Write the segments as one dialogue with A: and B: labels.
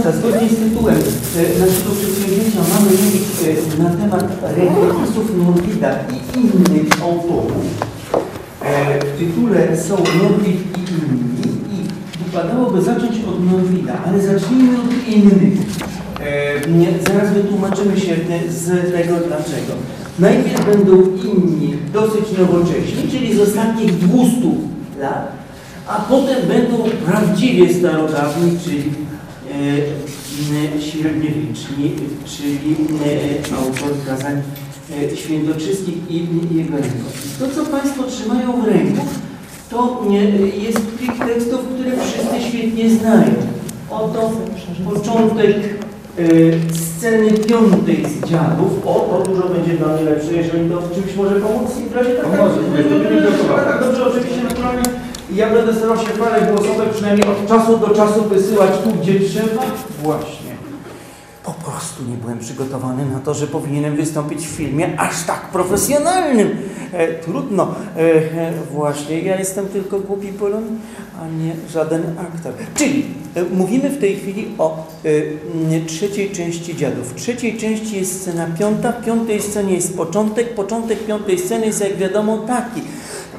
A: Zgodnie z tytułem e, naszego przedsięwzięcia mamy mówić e, na temat rekonesów Norwida i innych autorów. E, W tytule są Norwid i inni i wypadałoby zacząć od Norwida, ale zacznijmy od innych. E, Zaraz wytłumaczymy się e, z tego dlaczego. Najpierw będą inni, dosyć nowocześni, czyli z ostatnich 200 lat, a potem będą prawdziwie starodawni, czyli e, średniowieczni, czyli e, autor kazań e, świętokrzyskich i jego rękopis. To, co Państwo trzymają w ręku, to jest plik tekstów, które wszyscy świetnie znają. Oto początek sceny piątej z dziadów. O, to dużo będzie dla mnie lepsze, jeżeli to czymś może pomóc. I w razie tak, tak, tak, dobrze, oczywiście, naturalnie. Ja będę starał się parę głosowe przynajmniej od czasu do czasu wysyłać tu, gdzie trzeba. Właśnie. Po prostu nie byłem przygotowany na to, że powinienem wystąpić w filmie aż tak profesjonalnym. E, trudno. E, e, właśnie, ja jestem tylko głupi Polon, a nie żaden aktor. Czyli e, mówimy w tej chwili o e, trzeciej części dziadów. W trzeciej części jest scena piąta, w piątej scenie jest początek. Początek piątej sceny jest, jak wiadomo, taki.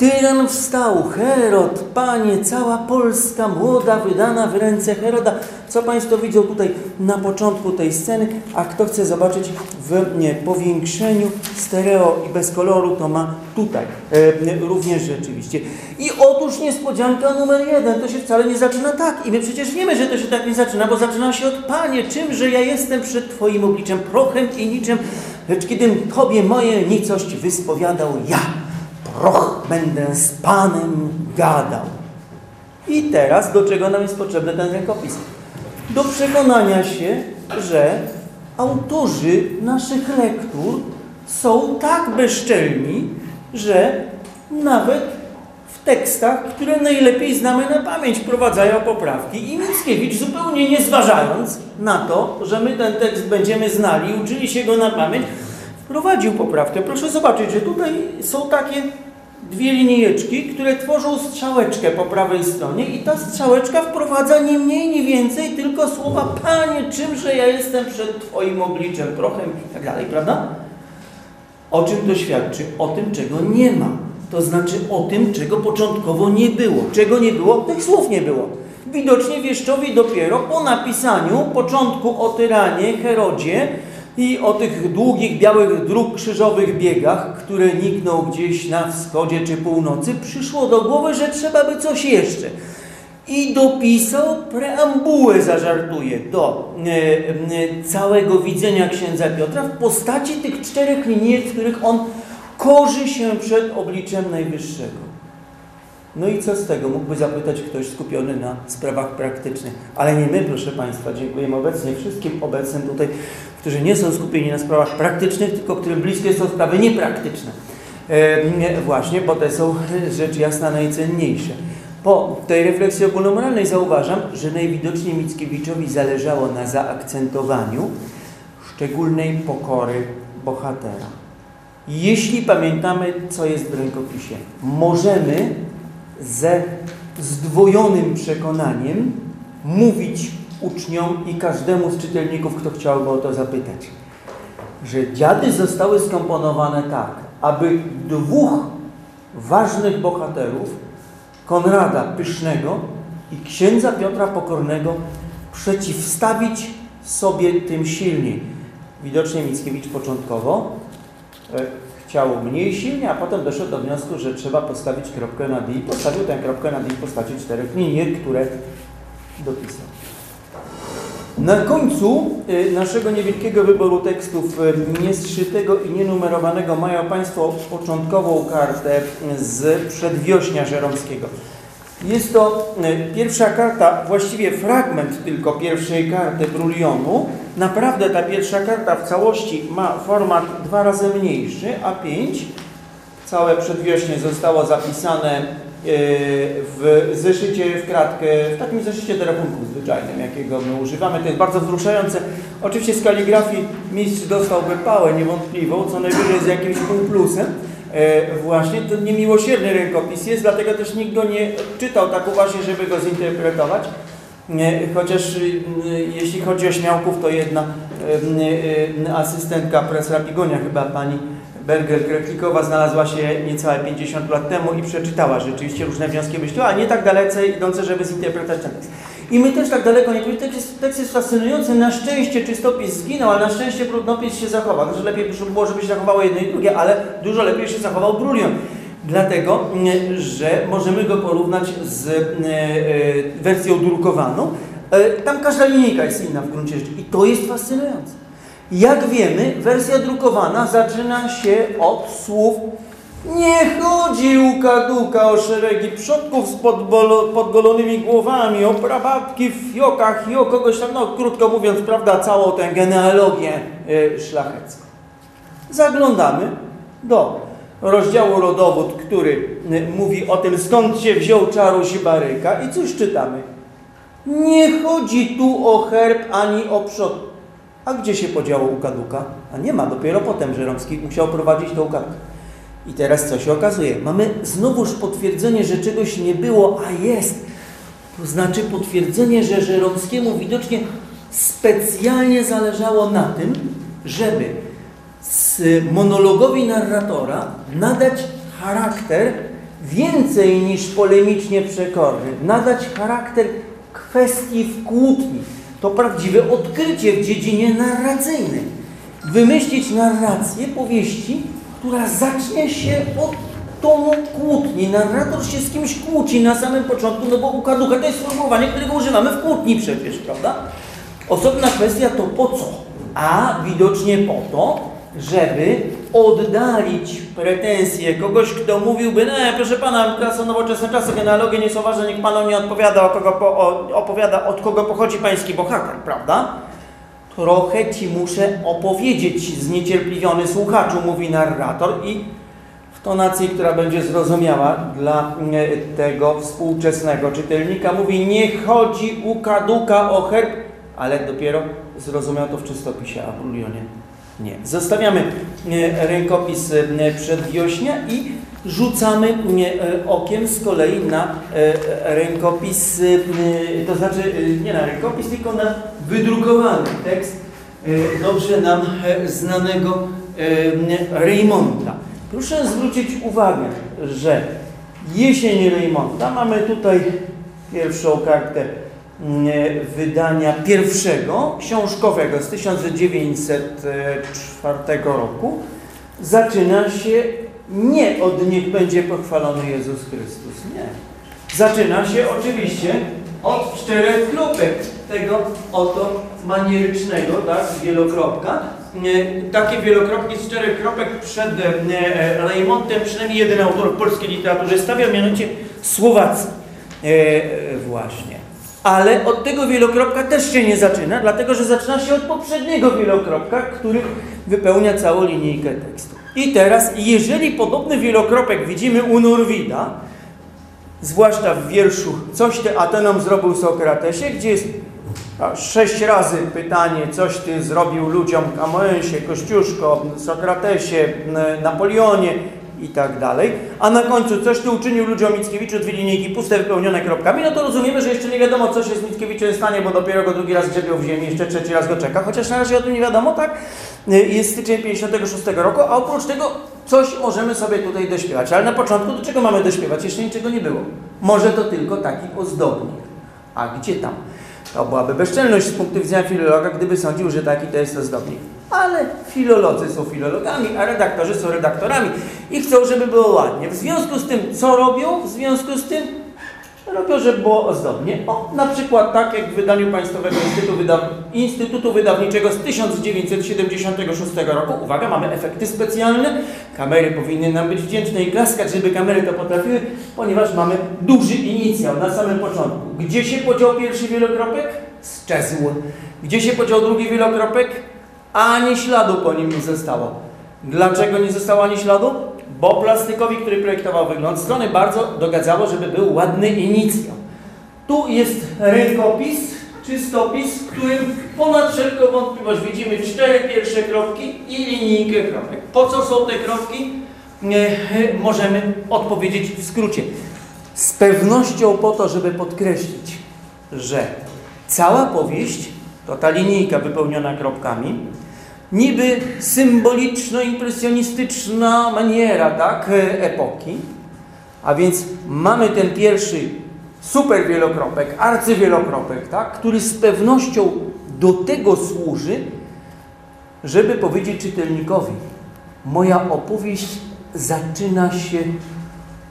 A: Tyran wstał, Herod, panie, cała Polska młoda, wydana w ręce Heroda. Co Państwo widzą tutaj na początku tej sceny, a kto chce zobaczyć w nie, powiększeniu stereo i bez koloru, to ma tutaj e, również rzeczywiście. I otóż niespodzianka numer jeden, to się wcale nie zaczyna tak. I my przecież wiemy, że to się tak nie zaczyna, bo zaczyna się od Panie, czymże ja jestem przed Twoim obliczem, prochem i niczym, lecz kiedym Tobie moje nicość wyspowiadał ja proch będę z Panem gadał. I teraz do czego nam jest potrzebny ten rękopis? Do przekonania się, że autorzy naszych lektur są tak bezczelni, że nawet w tekstach, które najlepiej znamy na pamięć, prowadzają poprawki. I Mickiewicz, zupełnie nie zważając na to, że my ten tekst będziemy znali, uczyli się go na pamięć, wprowadził poprawkę. Proszę zobaczyć, że tutaj są takie dwie linijeczki, które tworzą strzałeczkę po prawej stronie i ta strzałeczka wprowadza nie mniej, nie więcej, tylko słowa Panie, czymże ja jestem przed Twoim obliczem, prochem i tak dalej, prawda? O czym to świadczy? O tym, czego nie ma. To znaczy o tym, czego początkowo nie było. Czego nie było? Tych słów nie było. Widocznie wieszczowie dopiero po napisaniu początku o tyranie, Herodzie i o tych długich, białych dróg krzyżowych biegach, które nikną gdzieś na wschodzie czy północy, przyszło do głowy, że trzeba by coś jeszcze. I dopisał preambułę, zażartuje, do e, e, całego widzenia księdza Piotra w postaci tych czterech linijek, w których on korzy się przed obliczem Najwyższego. No i co z tego? Mógłby zapytać ktoś skupiony na sprawach praktycznych. Ale nie my, proszę Państwa. Dziękujemy obecnie wszystkim obecnym tutaj, którzy nie są skupieni na sprawach praktycznych, tylko którym bliskie są sprawy niepraktyczne. E, właśnie, bo te są rzecz jasna najcenniejsze. Po tej refleksji ogólnomoralnej zauważam, że najwidoczniej Mickiewiczowi zależało na zaakcentowaniu szczególnej pokory bohatera. Jeśli pamiętamy, co jest w rękopisie, możemy ze zdwojonym przekonaniem mówić uczniom i każdemu z czytelników, kto chciałby o to zapytać, że dziady zostały skomponowane tak, aby dwóch ważnych bohaterów, Konrada Pysznego i księdza Piotra Pokornego, przeciwstawić sobie tym silniej. Widocznie Mickiewicz początkowo e, chciał mniej silnie, a potem doszedł do wniosku, że trzeba postawić kropkę na D i postawił tę kropkę na D w postaci czterech linii, które dopisał. Na końcu y, naszego niewielkiego wyboru tekstów y, niezszytego i nienumerowanego mają Państwo początkową kartę z przedwiośnia żeromskiego. Jest to y, pierwsza karta, właściwie fragment tylko pierwszej karty Brulionu. Naprawdę ta pierwsza karta w całości ma format dwa razy mniejszy, A5. Całe przedwiośnie zostało zapisane w zeszycie w kratkę, w takim zeszycie do rachunku zwyczajnym, jakiego my używamy. To jest bardzo wzruszające. Oczywiście z kaligrafii mistrz dostałby pałę niewątpliwą, co najwyżej z jakimś półplusem. E, właśnie, to niemiłosierny rękopis jest, dlatego też nikt go nie czytał tak uważnie, żeby go zinterpretować. Chociaż jeśli chodzi o śmiałków, to jedna asystentka profesora Pigonia, chyba pani Berger Kreklikowa znalazła się niecałe 50 lat temu i przeczytała rzeczywiście różne wnioski myśli, a nie tak dalece idące, żeby zinterpretować ten tekst. I my też tak daleko nie pójdziemy. Tekst, tekst jest fascynujący. Na szczęście czystopis zginął, ale na szczęście brudnopis się zachował. Że lepiej by było, żeby się zachowało jedno i drugie, ale dużo lepiej się zachował brulion. Dlatego, że możemy go porównać z e, e, wersją drukowaną. E, tam każda linijka jest inna w gruncie rzeczy. I to jest fascynujące. Jak wiemy, wersja drukowana zaczyna się od słów nie chodzi u kaduka o szeregi przodków z podgolonymi głowami, o prababki w fiokach i o kogoś tam, no krótko mówiąc, prawda, całą tę genealogię y, szlachecką. Zaglądamy do rozdziału rodowód, który y, mówi o tym, skąd się wziął czaruś Baryka i cóż czytamy? Nie chodzi tu o herb ani o przodków. A gdzie się podziało u kaduka? A nie ma, dopiero potem Żeromski musiał prowadzić tą kartę. I teraz co się okazuje? Mamy znowuż potwierdzenie, że czegoś nie było, a jest. To znaczy potwierdzenie, że Żeromskiemu widocznie specjalnie zależało na tym, żeby z monologowi narratora nadać charakter więcej niż polemicznie przekorny, nadać charakter kwestii w kłótni. To prawdziwe odkrycie w dziedzinie narracyjnej. Wymyślić narrację powieści, która zacznie się od tomu kłótni. Narrator się z kimś kłóci na samym początku, no bo u kaducha to jest sformułowanie, którego używamy w kłótni przecież, prawda? Osobna kwestia to po co? A widocznie po to, żeby oddalić pretensje kogoś, kto mówiłby, no proszę pana, teraz są nowoczesne czasy, genealogie nie są ważne, niech panu nie odpowiada, o kogo po, o, opowiada, od kogo pochodzi pański bohater, prawda? Trochę ci muszę opowiedzieć, zniecierpliwiony słuchaczu, mówi narrator i w tonacji, która będzie zrozumiała dla e, tego współczesnego czytelnika, mówi nie chodzi u kaduka o herb, ale dopiero zrozumiał to w czystopisie, a w Brulionie nie. Zostawiamy e, rękopis e, przedwiośnia i rzucamy e, okiem z kolei na rękopis, to znaczy nie na rękopis, tylko na wydrukowany tekst dobrze nam znanego Reymonta. Proszę zwrócić uwagę, że jesień Reymonta, mamy tutaj pierwszą kartę wydania pierwszego, książkowego z 1904 roku, zaczyna się nie od niech będzie pochwalony Jezus Chrystus, nie. Zaczyna się oczywiście od czterech kropek tego oto manierycznego, tak, wielokropka. Takie wielokropki z czterech kropek przed Reymontem przynajmniej jeden autor w polskiej literaturze stawiał, mianowicie Słowacy. E, właśnie. Ale od tego wielokropka też się nie zaczyna, dlatego że zaczyna się od poprzedniego wielokropka, który wypełnia całą linijkę tekstu. I teraz, jeżeli podobny wielokropek widzimy u Norwida, zwłaszcza w wierszu Coś ty Atenom zrobił Sokratesie, gdzie jest sześć razy pytanie, coś ty zrobił ludziom Kamoensie, Kościuszko, Sokratesie, Napoleonie, i tak dalej, a na końcu coś tu uczynił ludziom Mickiewiczu, dwie linijki puste, wypełnione kropkami, no to rozumiemy, że jeszcze nie wiadomo, co się z Mickiewiczem stanie, bo dopiero go drugi raz grzebią w ziemi, jeszcze trzeci raz go czeka, chociaż na razie o tym nie wiadomo, tak? Jest styczeń 56 roku, a oprócz tego coś możemy sobie tutaj dośpiewać. Ale na początku do czego mamy dośpiewać? Jeszcze niczego nie było. Może to tylko taki ozdobnik. A gdzie tam? To byłaby bezczelność z punktu widzenia filologa, gdyby sądził, że taki to jest ozdobnik ale filolodzy są filologami, a redaktorzy są redaktorami i chcą, żeby było ładnie. W związku z tym, co robią? W związku z tym robią, żeby było ozdobnie. O, na przykład tak jak w wydaniu Państwowego Instytutu, Wydaw Instytutu Wydawniczego z 1976 roku. Uwaga, mamy efekty specjalne. Kamery powinny nam być wdzięczne i klaskać, żeby kamery to potrafiły, ponieważ mamy duży inicjał na samym początku. Gdzie się podział pierwszy wielokropek? Z Czesł. Gdzie się podział drugi wielokropek? Ani śladu po nim nie zostało. Dlaczego nie zostało ani śladu? Bo plastykowi, który projektował wygląd strony, bardzo dogadzało, żeby był ładny inicjał. Tu jest rękopis, czystopis, w którym ponad wszelką wątpliwość widzimy cztery pierwsze kropki i linijkę kropek. Po co są te kropki? Możemy odpowiedzieć w skrócie. Z pewnością po to, żeby podkreślić, że Cała powieść to ta linijka wypełniona kropkami, niby symboliczno-impresjonistyczna maniera, tak, epoki. A więc mamy ten pierwszy super wielokropek, arcywielokropek, tak, który z pewnością do tego służy, żeby powiedzieć czytelnikowi, moja opowieść zaczyna się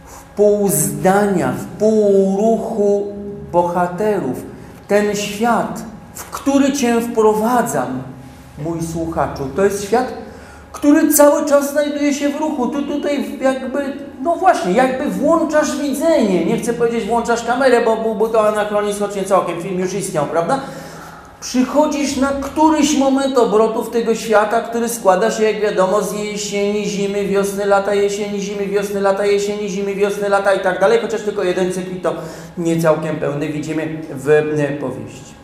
A: w pół zdania, w pół ruchu bohaterów. Ten świat, w który Cię wprowadzam, mój słuchaczu, to jest świat, który cały czas znajduje się w ruchu. Ty tutaj jakby, no właśnie, jakby włączasz widzenie. Nie chcę powiedzieć włączasz kamerę, bo byłby to anachronizm choć nie całkiem, film już istniał, prawda? Przychodzisz na któryś moment obrotów tego świata, który składa się, jak wiadomo, z jesieni, zimy, wiosny, lata, jesieni, zimy, wiosny, lata, jesieni, zimy, wiosny, lata i tak dalej, chociaż tylko jeden cykl to nie całkiem pełny widzimy w powieści.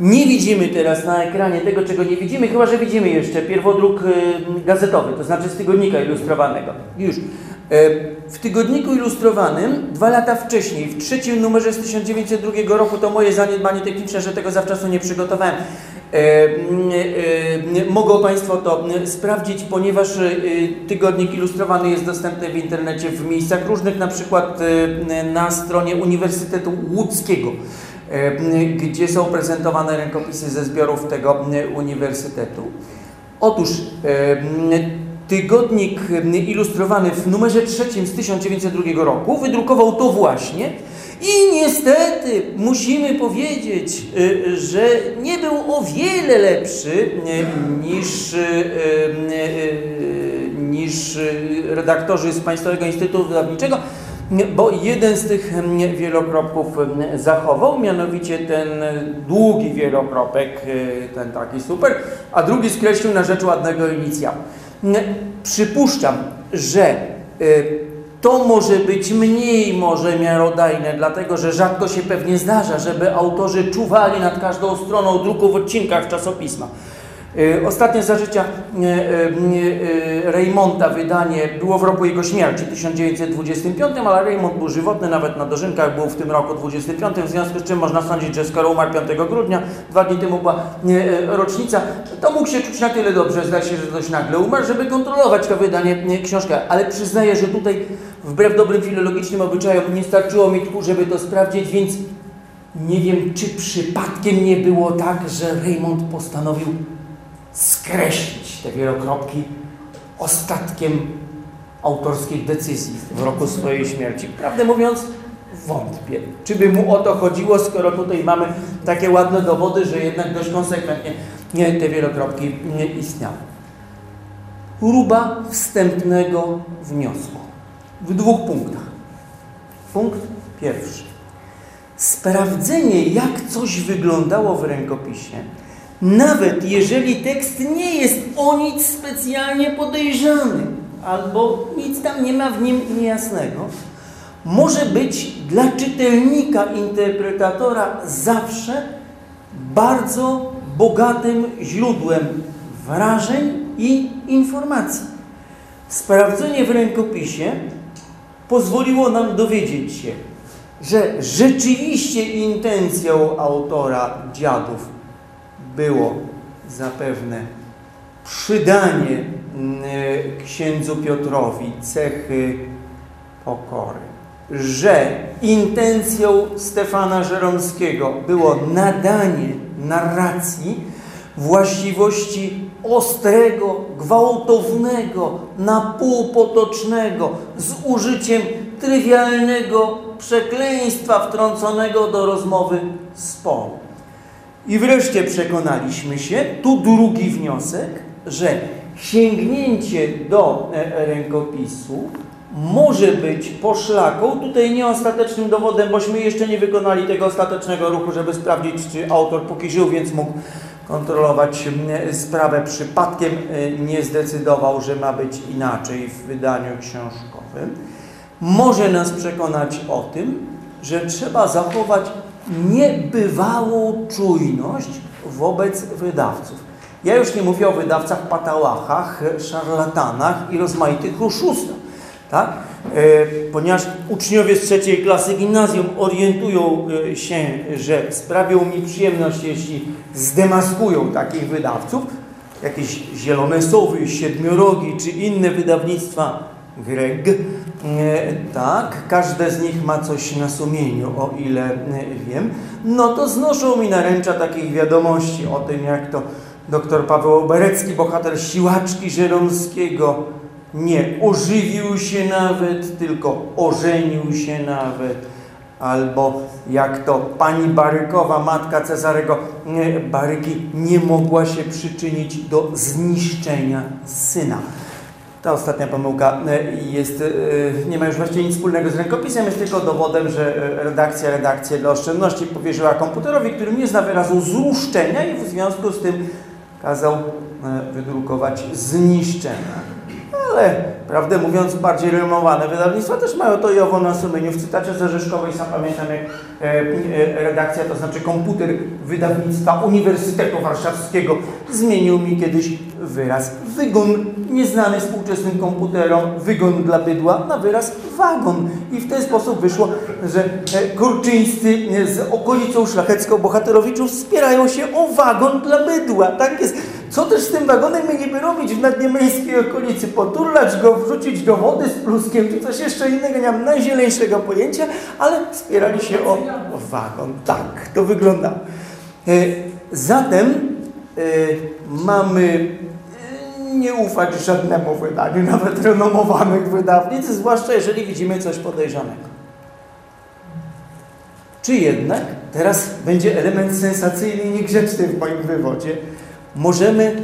A: Nie widzimy teraz na ekranie tego, czego nie widzimy, chyba że widzimy jeszcze pierwodruk e, gazetowy, to znaczy z tygodnika ilustrowanego. Już. E, w tygodniku ilustrowanym dwa lata wcześniej, w trzecim numerze z 1902 roku, to moje zaniedbanie techniczne, że tego zawczasu nie przygotowałem. E, e, mogą Państwo to sprawdzić, ponieważ tygodnik ilustrowany jest dostępny w internecie w miejscach różnych, na przykład na stronie Uniwersytetu Łódzkiego, gdzie są prezentowane rękopisy ze zbiorów tego uniwersytetu. Otóż tygodnik ilustrowany w numerze trzecim z 1902 roku wydrukował to właśnie i niestety musimy powiedzieć, że nie był o wiele lepszy niż, niż redaktorzy z Państwowego Instytutu Wydawniczego, bo jeden z tych wielokropków zachował, mianowicie ten długi wielokropek, ten taki super, a drugi skreślił na rzecz ładnego inicjału. Przypuszczam, że y, to może być mniej może miarodajne, dlatego że rzadko się pewnie zdarza, żeby autorzy czuwali nad każdą stroną druku w odcinkach czasopisma. Y, ostatnie za życia y, Reymonta wydanie było w roku jego śmierci, 1925, ale Raymond był żywotny, nawet na dożynkach był w tym roku 25, w związku z czym można sądzić, że skoro umarł 5 grudnia, dwa dni temu była rocznica, to mógł się czuć na tyle dobrze, zdaje się, że dość nagle umarł, żeby kontrolować to wydanie książka. Ale przyznaję, że tutaj wbrew dobrym filologicznym obyczajom nie starczyło mi tchu, żeby to sprawdzić, więc nie wiem, czy przypadkiem nie było tak, że Raymond postanowił skreślić te wielokropki ostatkiem autorskich decyzji w roku swojej śmierci. Prawdę mówiąc, wątpię. Czy by mu o to chodziło, skoro tutaj mamy takie ładne dowody, że jednak dość konsekwentnie te wielokropki nie istniały. Próba wstępnego wniosku w dwóch punktach. Punkt pierwszy. Sprawdzenie, jak coś wyglądało w rękopisie, nawet jeżeli tekst nie jest o nic specjalnie podejrzany, albo nic tam nie ma w nim niejasnego, może być dla czytelnika, interpretatora zawsze bardzo bogatym źródłem wrażeń i informacji. Sprawdzenie w rękopisie pozwoliło nam dowiedzieć się, że rzeczywiście intencją autora dziadów było zapewne przydanie mm, księdzu Piotrowi cechy pokory, że intencją Stefana Żeromskiego było nadanie narracji właściwości ostrego, gwałtownego, napółpotocznego, z użyciem trywialnego przekleństwa wtrąconego do rozmowy sporu. I wreszcie przekonaliśmy się, tu drugi wniosek, że sięgnięcie do e, rękopisu może być poszlaką, tutaj nie ostatecznym dowodem, bośmy jeszcze nie wykonali tego ostatecznego ruchu, żeby sprawdzić, czy autor póki żył, więc mógł kontrolować sprawę przypadkiem, e, nie zdecydował, że ma być inaczej w wydaniu książkowym. Może nas przekonać o tym, że trzeba zachować niebywałą czujność wobec wydawców. Ja już nie mówię o wydawcach patałachach, szarlatanach i rozmaitych oszustach. Tak? E, ponieważ uczniowie z trzeciej klasy gimnazjum orientują e, się, że sprawią mi przyjemność, jeśli zdemaskują takich wydawców, jakieś Zielone Sowy, Siedmiorogi czy inne wydawnictwa Greg, tak, każde z nich ma coś na sumieniu, o ile wiem, no to znoszą mi naręcza takich wiadomości o tym, jak to dr Paweł Oberecki, bohater Siłaczki Żeromskiego, nie ożywił się nawet, tylko ożenił się nawet. Albo jak to pani Barykowa, matka Cezarego Baryki, nie mogła się przyczynić do zniszczenia syna. Ta ostatnia pomyłka e, jest, e, nie ma już właściwie nic wspólnego z rękopisem, jest tylko dowodem, że e, redakcja redakcję dla oszczędności powierzyła komputerowi, który nie zna wyrazu złuszczenia i w związku z tym kazał wydrukować zniszczenia ale prawdę mówiąc bardziej renommowane wydawnictwa też mają to i owo na sumieniu. W cytacie z sam pamiętam jak redakcja, to znaczy komputer wydawnictwa Uniwersytetu Warszawskiego zmienił mi kiedyś wyraz wygon, nieznany współczesnym komputerom, wygon dla bydła na wyraz wagon. I w ten sposób wyszło, że e, kurczyńscy z okolicą szlachecką bohaterowiczów wspierają się o wagon dla bydła. Tak jest. Co też z tym wagonem mieliby robić w nadniemiejskiej okolicy? Poturlać go, wrzucić do wody z pluskiem, czy coś jeszcze innego, nie mam najzieloniejszego pojęcia, ale wspierali się o wagon. Tak, to wygląda. E, zatem e, mamy e, nie ufać żadnemu wydaniu, nawet renomowanych wydawnic, zwłaszcza jeżeli widzimy coś podejrzanego. Czy jednak, teraz będzie element sensacyjny i niegrzeczny w moim wywodzie, możemy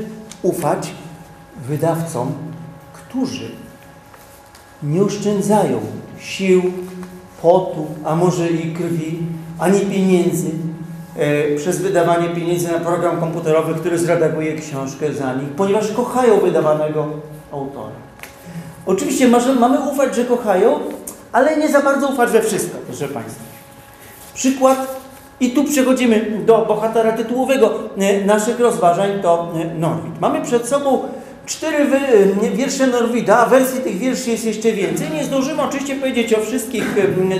A: ufać wydawcom, którzy nie oszczędzają sił, potu, a może i krwi, ani pieniędzy e, przez wydawanie pieniędzy na program komputerowy, który zredaguje książkę za nich, ponieważ kochają wydawanego autora. Oczywiście mamy ufać, że kochają, ale nie za bardzo ufać we wszystko, proszę Państwa. Przykład i tu przechodzimy do bohatera tytułowego e, naszych rozważań, to e, Norwid. Mamy przed sobą cztery e, wiersze Norwida, a wersji tych wierszy jest jeszcze więcej. Nie zdążymy oczywiście powiedzieć o wszystkich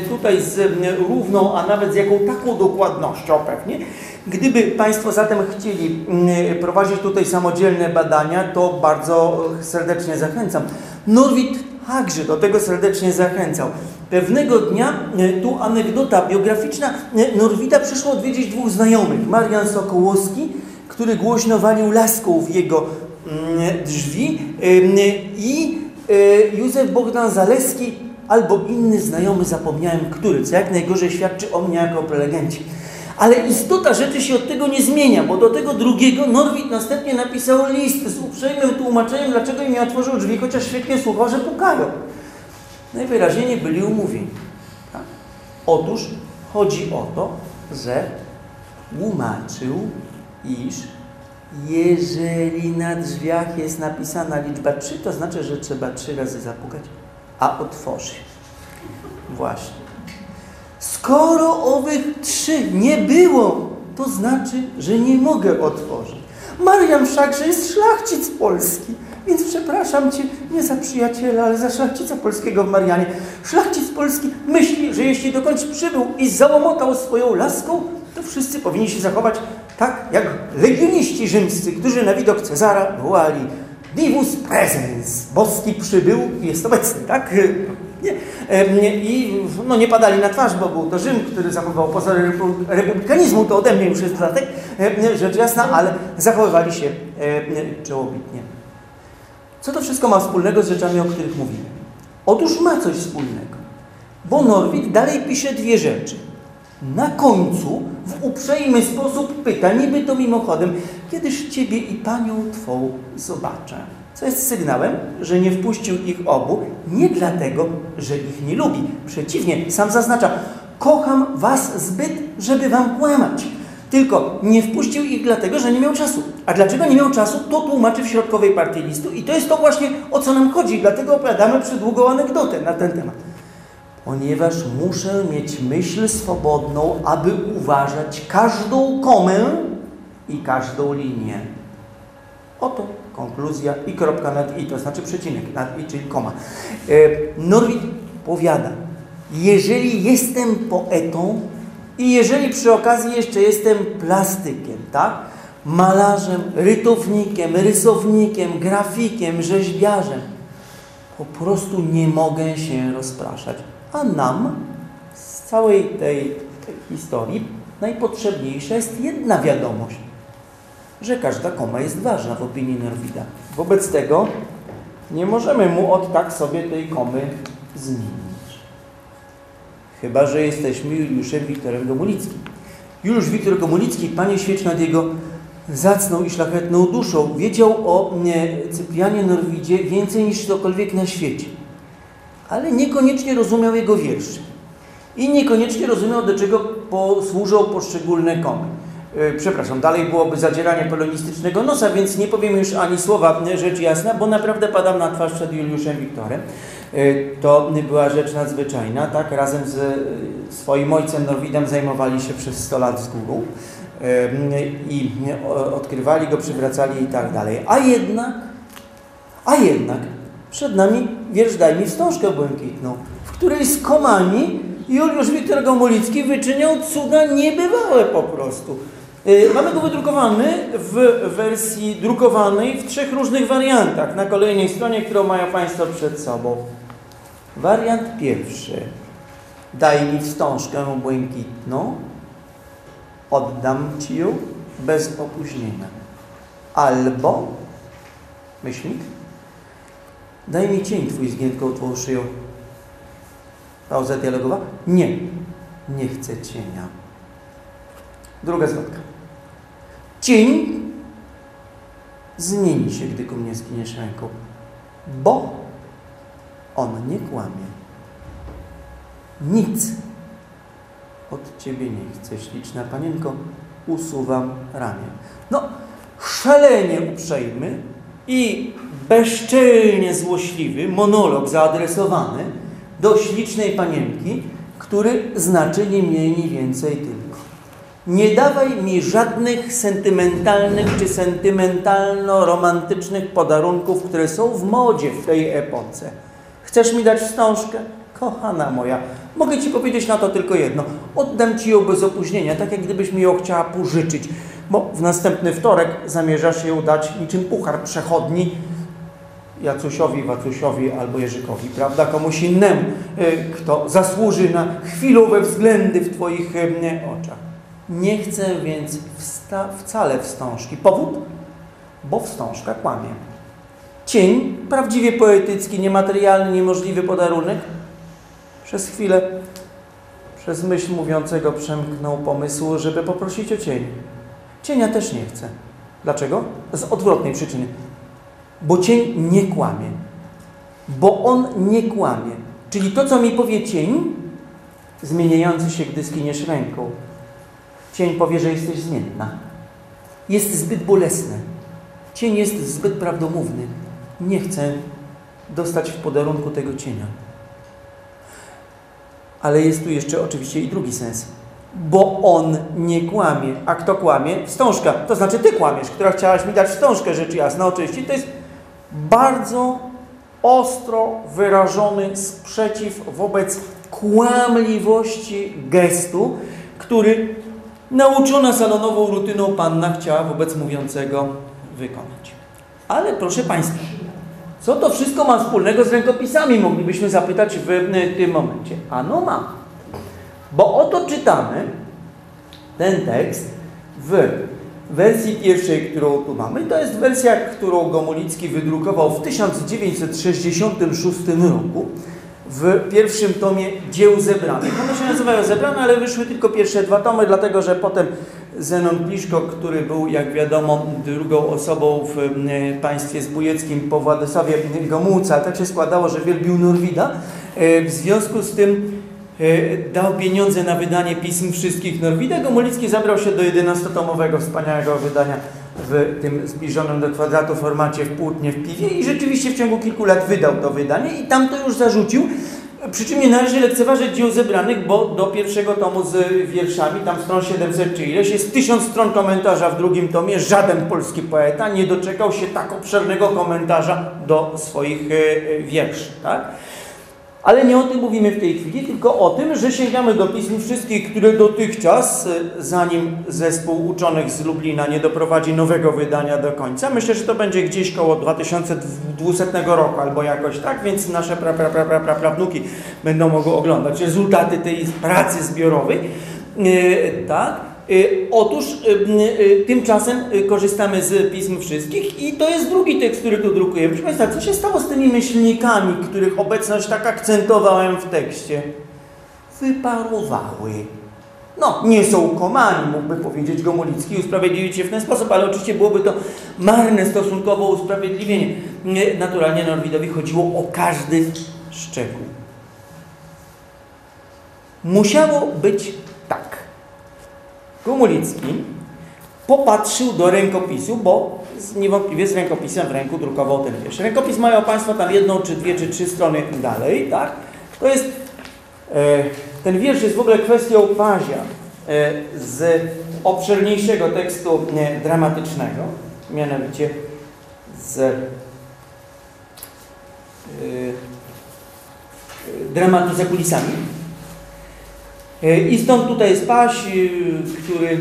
A: tutaj z równą, a nawet z jaką taką dokładnością pewnie. Gdyby Państwo zatem chcieli prowadzić tutaj samodzielne badania, to bardzo serdecznie zachęcam. Norwid także do tego serdecznie zachęcał. Pewnego dnia, e, tu anegdota biograficzna, e, Norwida przyszło odwiedzić dwóch znajomych. Marian Sokołowski, który głośno walił laską w jego mm, drzwi i e, Józef Bogdan Zaleski albo inny znajomy, zapomniałem który, co jak najgorzej świadczy o mnie jako prelegencie. Ale istota rzeczy się od tego nie zmienia, bo do tego drugiego Norwid następnie napisał list z uprzejmym tłumaczeniem, dlaczego im nie otworzył drzwi, chociaż świetnie słuchał, że pukają. Najwyraźniej nie byli umówieni. Tak? Otóż chodzi o to, że tłumaczył, iż jeżeli na drzwiach jest napisana liczba 3, to znaczy, że trzeba trzy razy zapukać, a otworzy. Właśnie. Skoro owych trzy nie było, to znaczy, że nie mogę otworzyć. Marian wszakże jest szlachcic polski. Więc przepraszam Cię nie za przyjaciela, ale za szlachcica polskiego w Marianie. Szlachcic polski myśli, że jeśli dokądś przybył i załomotał swoją laską, to wszyscy powinni się zachować tak, jak legioniści rzymscy, którzy na widok Cezara wołali Divus presens, boski przybył i jest obecny, tak? Nie. I no, nie padali na twarz, bo był to Rzym, który zachowywał pozory republikanizmu, to ode mnie już jest dodatek, rzecz jasna, ale zachowywali się czołobitnie. Co to wszystko ma wspólnego z rzeczami, o których mówimy? Otóż ma coś wspólnego, bo Norwid dalej pisze dwie rzeczy. Na końcu w uprzejmy sposób pyta, niby to mimochodem, kiedyż Ciebie i Panią Twą zobaczę. Co jest sygnałem, że nie wpuścił ich obu, nie dlatego, że ich nie lubi. Przeciwnie, sam zaznacza, kocham Was zbyt, żeby Wam kłamać. Tylko nie wpuścił ich dlatego, że nie miał czasu. A dlaczego nie miał czasu, to tłumaczy w środkowej partii listu i to jest to właśnie, o co nam chodzi. Dlatego opowiadamy przydługą anegdotę na ten temat. Ponieważ muszę mieć myśl swobodną, aby uważać każdą komę i każdą linię. Oto konkluzja i kropka nad i, to znaczy przecinek nad i, czyli koma. E, Norwid powiada, jeżeli jestem poetą i jeżeli przy okazji jeszcze jestem plastykiem, tak? Malarzem, rytownikiem, rysownikiem, grafikiem, rzeźbiarzem, po prostu nie mogę się rozpraszać. A nam z całej tej, historii najpotrzebniejsza jest jedna wiadomość, że każda koma jest ważna w opinii Norwida. Wobec tego nie możemy mu od tak sobie tej komy zmienić. Chyba, że jesteśmy Juliuszem Wiktorem Gomulickim. Juliusz Wiktor Gomulicki, Panie świeć nad jego zacną i szlachetną duszą, wiedział o Cyprianie Norwidzie więcej niż ktokolwiek na świecie. Ale niekoniecznie rozumiał jego wierszy. I niekoniecznie rozumiał, do czego posłużą poszczególne komy. E, przepraszam, dalej byłoby zadzieranie polonistycznego nosa, więc nie powiem już ani słowa, rzecz jasna, bo naprawdę padam na twarz przed Juliuszem Wiktorem. E, to była rzecz nadzwyczajna, tak? Razem z e, swoim ojcem Norwidem zajmowali się przez 100 lat z górą i odkrywali go, przywracali i tak dalej. A jednak, a jednak przed nami wiersz Daj mi wstążkę błękitną, w której z komami Juliusz Wiktor Gomulicki wyczyniał cuda niebywałe po prostu. Y, mamy go wydrukowany w wersji drukowanej w trzech różnych wariantach na kolejnej stronie, którą mają Państwo przed sobą. Wariant pierwszy. Daj mi wstążkę błękitną, oddam Ci ją bez opóźnienia. Albo, myślnik, daj mi cień Twój z giętką Twą szyją. Pauza dialogowa? Nie, nie chcę cienia. Druga zwrotka. Cień zmieni się, gdy ku mnie skiniesz ręką, bo on nie kłamie. Nic od Ciebie nie chcę, śliczna panienko, usuwam ramię. No, szalenie uprzejmy i bezczelnie złośliwy monolog zaadresowany do ślicznej panienki, który znaczy nie mniej, nie więcej tylko. Nie dawaj mi żadnych sentymentalnych czy sentymentalno-romantycznych podarunków, które są w modzie w tej epoce. Chcesz mi dać wstążkę? Kochana moja, mogę Ci powiedzieć na to tylko jedno. Oddam Ci ją bez opóźnienia, tak jak gdybyś mi ją chciała pożyczyć, bo w następny wtorek zamierzasz ją dać niczym puchar przechodni Jacusiowi, Wacusiowi albo Jerzykowi, prawda? Komuś innemu, y, kto zasłuży na chwilowe względy w Twoich y, oczach. Nie chcę więc wcale wstążki. Powód? Bo wstążka kłamie. Cień, prawdziwie poetycki, niematerialny, niemożliwy podarunek, przez chwilę, przez myśl mówiącego przemknął pomysł, żeby poprosić o cień. Cienia też nie chcę. Dlaczego? Z odwrotnej przyczyny. Bo cień nie kłamie. Bo on nie kłamie. Czyli to, co mi powie cień, zmieniający się, gdy skiniesz ręką. Cień powie, że jesteś zmienna. Jest zbyt bolesny. Cień jest zbyt prawdomówny. Nie chcę dostać w podarunku tego cienia. Ale jest tu jeszcze oczywiście i drugi sens. Bo on nie kłamie. A kto kłamie? Wstążka. To znaczy ty kłamiesz, która chciałaś mi dać wstążkę, rzecz jasna oczywiście. To jest bardzo ostro wyrażony sprzeciw wobec kłamliwości gestu, który nauczona salonową rutyną panna chciała wobec mówiącego wykonać. Ale proszę Państwa, co to wszystko ma wspólnego z rękopisami? Moglibyśmy zapytać w tym momencie. Ano ma. Bo oto czytamy ten tekst w wersji pierwszej, którą tu mamy. To jest wersja, którą Gomulicki wydrukował w 1966 roku w pierwszym tomie dzieł zebranych. One się nazywają zebrane, ale wyszły tylko pierwsze dwa tomy, dlatego że potem Zenon Pliszko, który był, jak wiadomo, drugą osobą w państwie zbójeckim po Władysławie Gomułce, tak się składało, że wielbił Norwida. E, w związku z tym e, dał pieniądze na wydanie pism wszystkich Norwida. Gomulicki zabrał się do 11-tomowego wspaniałego wydania w tym zbliżonym do kwadratu formacie w płótnie w piwie i rzeczywiście w ciągu kilku lat wydał to wydanie i tam to już zarzucił Przy czym nie należy lekceważyć dzieł zebranych, bo do pierwszego tomu z wierszami, tam stron 700 czy ileś, jest tysiąc stron komentarza w drugim tomie. Żaden polski poeta nie doczekał się tak obszernego komentarza do swoich e, wierszy. Tak? Ale nie o tym mówimy w tej chwili, tylko o tym, że sięgamy do pism wszystkich, które dotychczas, e, zanim zespół uczonych z Lublina nie doprowadzi nowego wydania do końca, myślę, że to będzie gdzieś koło 2200 roku albo jakoś tak, więc nasze pra, pra, pra, pra, pra, prawnuki będą mogły oglądać rezultaty tej pracy zbiorowej. Yy, tak? Y, otóż y, y, tymczasem korzystamy z pism wszystkich i to jest drugi tekst, który tu drukujemy. Proszę Państwa, co się stało z tymi myślnikami, których obecność tak akcentowałem w tekście? Wyparowały. No, nie są komani, mógłby powiedzieć Gomulicki usprawiedliwić się w ten sposób, ale oczywiście byłoby to marne stosunkowo usprawiedliwienie. Naturalnie Norwidowi chodziło o każdy szczegół. Musiało być Komulicki popatrzył do rękopisu, bo niewątpliwie z rękopisem w ręku drukował ten wiersz. Rękopis mają Państwo tam jedną, czy dwie, czy trzy strony dalej, tak? To jest, e, ten wiersz jest w ogóle kwestią pazia e, z obszerniejszego tekstu e, dramatycznego, mianowicie z e, dramatu za kulisami. E, I stąd tutaj jest Paś, e, który e,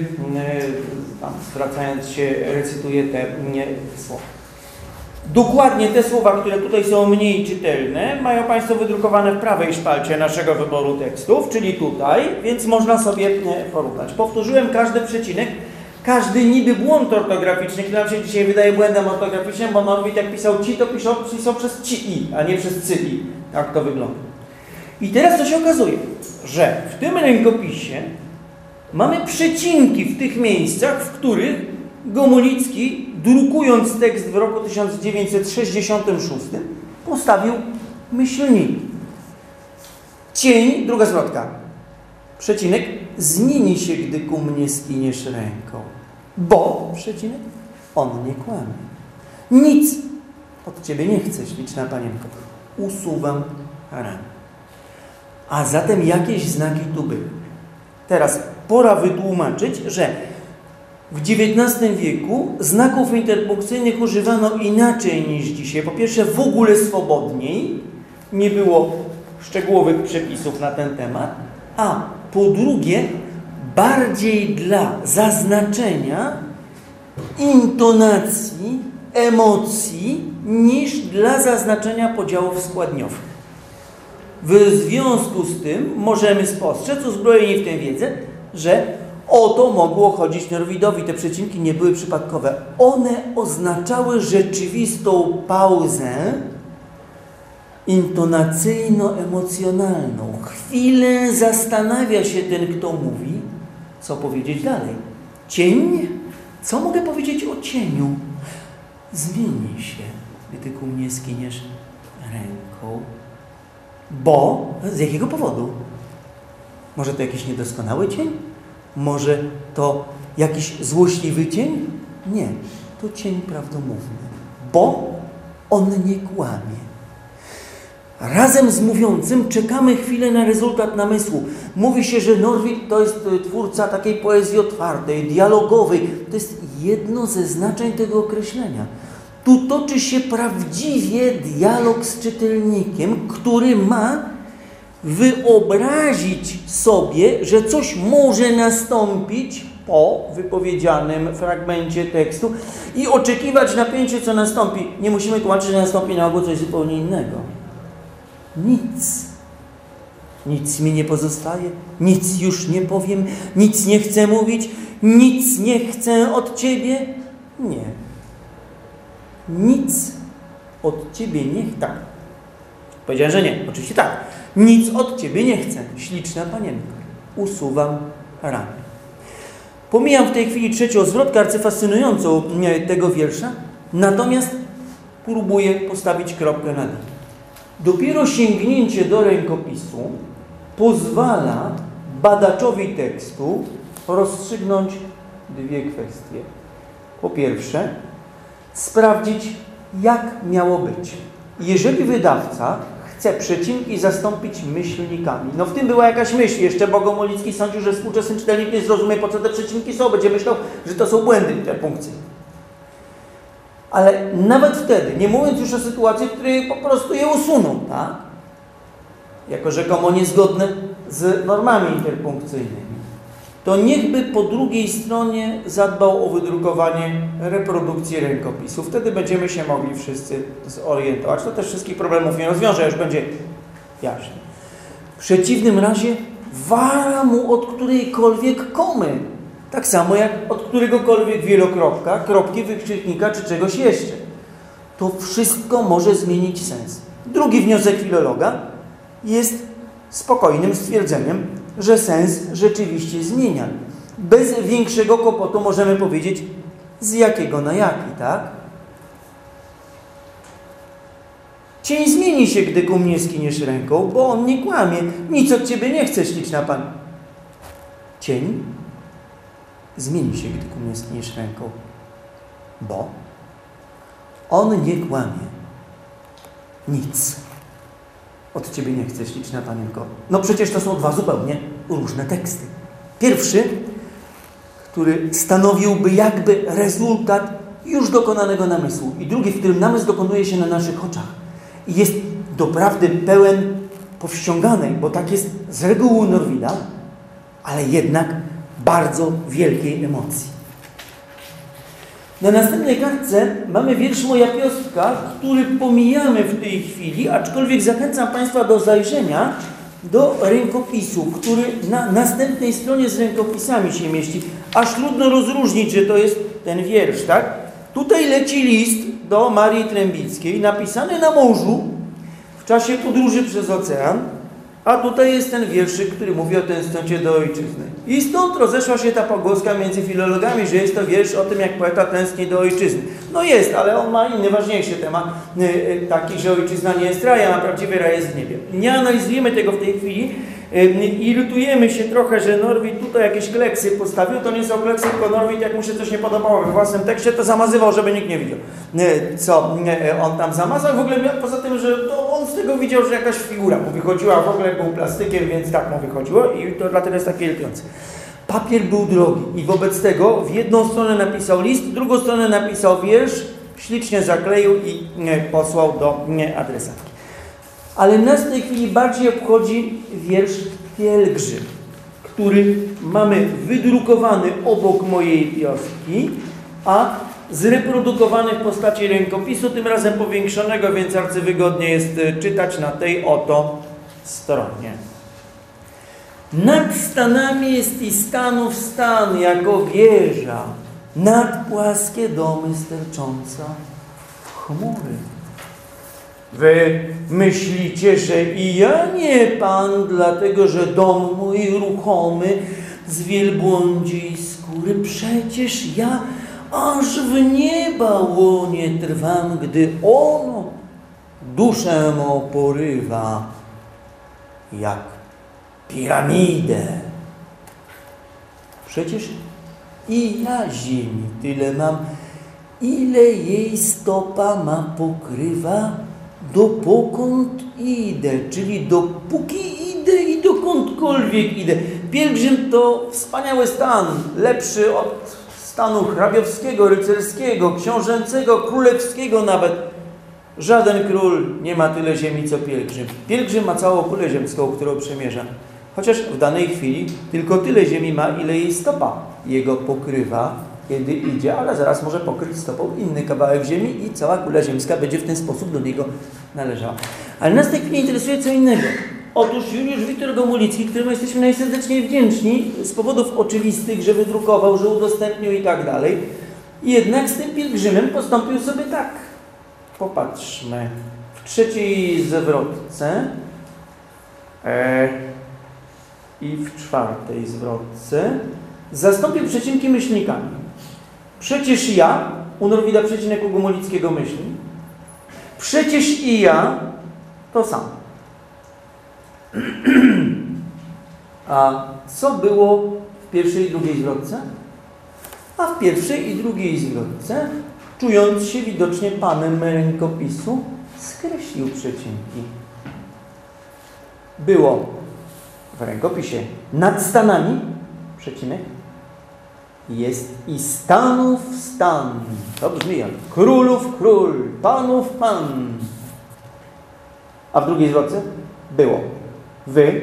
A: tam zwracając się recytuje te słowa. Dokładnie te słowa, które tutaj są mniej czytelne, mają Państwo wydrukowane w prawej szpalcie naszego wyboru tekstów, czyli tutaj, więc można sobie porównać. Powtórzyłem każdy przecinek, każdy niby błąd ortograficzny, który nam się dzisiaj wydaje błędem ortograficznym, bo Norwid jak pisał ci, to pisał, pisał przez ci i, a nie przez cy i. Jak to wygląda. I teraz to się okazuje, że w tym rękopisie mamy przecinki w tych miejscach, w których Gomulicki, drukując tekst w roku 1966, postawił myślniki. Cień, druga zwrotka, przecinek, zmieni się, gdy ku mnie skiniesz ręką. Bo, przecinek, on nie kłamie. Nic od Ciebie nie chcę, śliczna panienko. Usuwam rękę. A zatem jakieś znaki tu były. Teraz pora wytłumaczyć, że w XIX wieku znaków interpunkcyjnych używano inaczej niż dzisiaj. Po pierwsze, w ogóle swobodniej, nie było szczegółowych przepisów na ten temat, a po drugie, bardziej dla zaznaczenia intonacji, emocji, niż dla zaznaczenia podziałów składniowych. W związku z tym możemy spostrzec, uzbrojeni w tę wiedzę, że o to mogło chodzić Norwidowi. Te przecinki nie były przypadkowe. One oznaczały rzeczywistą pauzę intonacyjno-emocjonalną. Chwilę zastanawia się ten, kto mówi, co powiedzieć dalej. Cień? Co mogę powiedzieć o cieniu? Zmieni się, gdy ku mnie skiniesz ręką. Bo z jakiego powodu? Może to jakiś niedoskonały cień? Może to jakiś złośliwy cień? Nie, to cień prawdomówny, bo on nie kłamie. Razem z mówiącym czekamy chwilę na rezultat namysłu. Mówi się, że Norwid to jest e, twórca takiej poezji otwartej, dialogowej. To jest jedno ze znaczeń tego określenia. Tu toczy się prawdziwie dialog z czytelnikiem, który ma wyobrazić sobie, że coś może nastąpić po wypowiedzianym fragmencie tekstu i oczekiwać napięcie, co nastąpi. Nie musimy tłumaczyć, że nastąpi na ogół coś zupełnie innego. Nic. Nic mi nie pozostaje, nic już nie powiem, nic nie chcę mówić, nic nie chcę od Ciebie. Nie nic od Ciebie nie chcę. Tak. Powiedziałem, że nie. Oczywiście tak. Nic od Ciebie nie chcę. Śliczna panienka. Usuwam ramię. Pomijam w tej chwili trzecią zwrotkę arcyfascynującą tego wiersza, natomiast próbuję postawić kropkę na D. Dopiero sięgnięcie do rękopisu pozwala badaczowi tekstu rozstrzygnąć dwie kwestie. Po pierwsze, sprawdzić, jak miało być. Jeżeli wydawca chce przecinki zastąpić myślnikami. No w tym była jakaś myśl. Jeszcze Bogomolicki sądził, że współczesny czytelnik nie zrozumie, po co te przecinki są. Będzie myślał, że to są błędy interpunkcyjne. Ale nawet wtedy, nie mówiąc już o sytuacji, w której po prostu je usuną, tak? Jako rzekomo niezgodne z normami interpunkcyjnymi, to niechby po drugiej stronie zadbał o wydrukowanie reprodukcji rękopisu. Wtedy będziemy się mogli wszyscy zorientować. To też wszystkich problemów nie rozwiąże, już będzie jaśnie. W przeciwnym razie wara mu od którejkolwiek komy. Tak samo jak od któregokolwiek wielokropka, kropki, wykrzyknika czy czegoś jeszcze. To wszystko może zmienić sens. Drugi wniosek filologa jest spokojnym stwierdzeniem, że sens rzeczywiście zmienia. Bez większego kłopotu możemy powiedzieć, z jakiego na jaki, tak? Cień zmieni się, gdy ku mnie skiniesz ręką, bo on nie kłamie. Nic od ciebie nie chce, śliczna pani. Cień zmieni się, gdy ku mnie skiniesz ręką, bo on nie kłamie. Nic od ciebie nie chce, śliczna panienko. No przecież to są dwa zupełnie różne teksty. Pierwszy, który stanowiłby jakby rezultat już dokonanego namysłu i drugi, w którym namysł dokonuje się na naszych oczach i jest doprawdy pełen powściąganej, bo tak jest z reguły Norwida, ale jednak bardzo wielkiej emocji. Na następnej kartce mamy wiersz Moja Piostka, który pomijamy w tej chwili, aczkolwiek zachęcam Państwa do zajrzenia do rękopisu, który na następnej stronie z rękopisami się mieści. Aż trudno rozróżnić, że to jest ten wiersz, tak? Tutaj leci list do Marii Trębickiej, napisany na morzu w czasie podróży przez ocean, a tutaj jest ten wierszyk, który mówi o tęsknocie do ojczyzny. I stąd rozeszła się ta pogłoska między filologami, że jest to wiersz o tym, jak poeta tęskni do ojczyzny. No jest, ale on ma inny, ważniejszy temat, y, y, taki, że ojczyzna nie jest rajem, a prawdziwy raj jest w niebie. Nie analizujemy tego w tej chwili, Irytujemy się trochę, że Norwid tutaj jakieś kleksy postawił. To nie są kleksy, tylko Norwid, jak mu się coś nie podobało we własnym tekście, to zamazywał, żeby nikt nie widział, co on tam zamazał. W ogóle poza tym, że z tego widział, że jakaś figura mu wychodziła, w ogóle był plastykiem, więc tak mu wychodziło i to dlatego jest takie irytujące. Papier był drogi i wobec tego w jedną stronę napisał list, w drugą stronę napisał wiersz, ślicznie zakleił i posłał do adresatki. Ale nas w tej chwili bardziej obchodzi wiersz Pielgrzym, który mamy wydrukowany obok mojej wioski, a zreprodukowany w postaci rękopisu, tym razem powiększonego, więc arcywygodnie jest e, czytać na tej oto stronie. Nad stanami jest i stanów stan, jako wieża, nad płaskie domy stercząca w chmury. Wy myślicie, że i ja nie Pan, dlatego że dom mój ruchomy z wielbłądziej skóry. Przecież ja aż w nieba łonie trwam, gdy ono duszę mą porywa, jak piramidę. Przecież i ja ziemi tyle mam, ile jej stopa ma pokrywa, dopokąd idę, czyli dopóki idę i dokądkolwiek idę. Pielgrzym to wspaniały stan, lepszy od stanu hrabiowskiego, rycerskiego, książęcego, królewskiego nawet. Żaden król nie ma tyle ziemi, co pielgrzym. Pielgrzym ma całą kulę ziemską, którą przemierza. Chociaż w danej chwili tylko tyle ziemi ma, ile jej stopa jego pokrywa kiedy idzie, ale zaraz może pokryć stopą inny kawałek ziemi i cała kula ziemska będzie w ten sposób do niego należała. Ale nas w tej chwili interesuje co innego. Otóż Juliusz Wiktor Gomulicki, któremu jesteśmy najserdeczniej wdzięczni z powodów oczywistych, że wydrukował, że udostępnił i tak dalej, jednak z tym pielgrzymem postąpił sobie tak. Popatrzmy. W trzeciej zwrotce e, i w czwartej zwrotce zastąpił przecinki myślnikami. Przecież ja, u Norwida przecinek u Gomolickiego myśli, przecież i ja to samo. A co było w pierwszej i drugiej zwrotce? A w pierwszej i drugiej zwrotce, czując się widocznie panem rękopisu, skreślił przecinki. było w rękopisie nad stanami, przecinek, jest i stanów stan. To brzmi jak królów król, panów pan. A w drugiej zwrotce było. Wy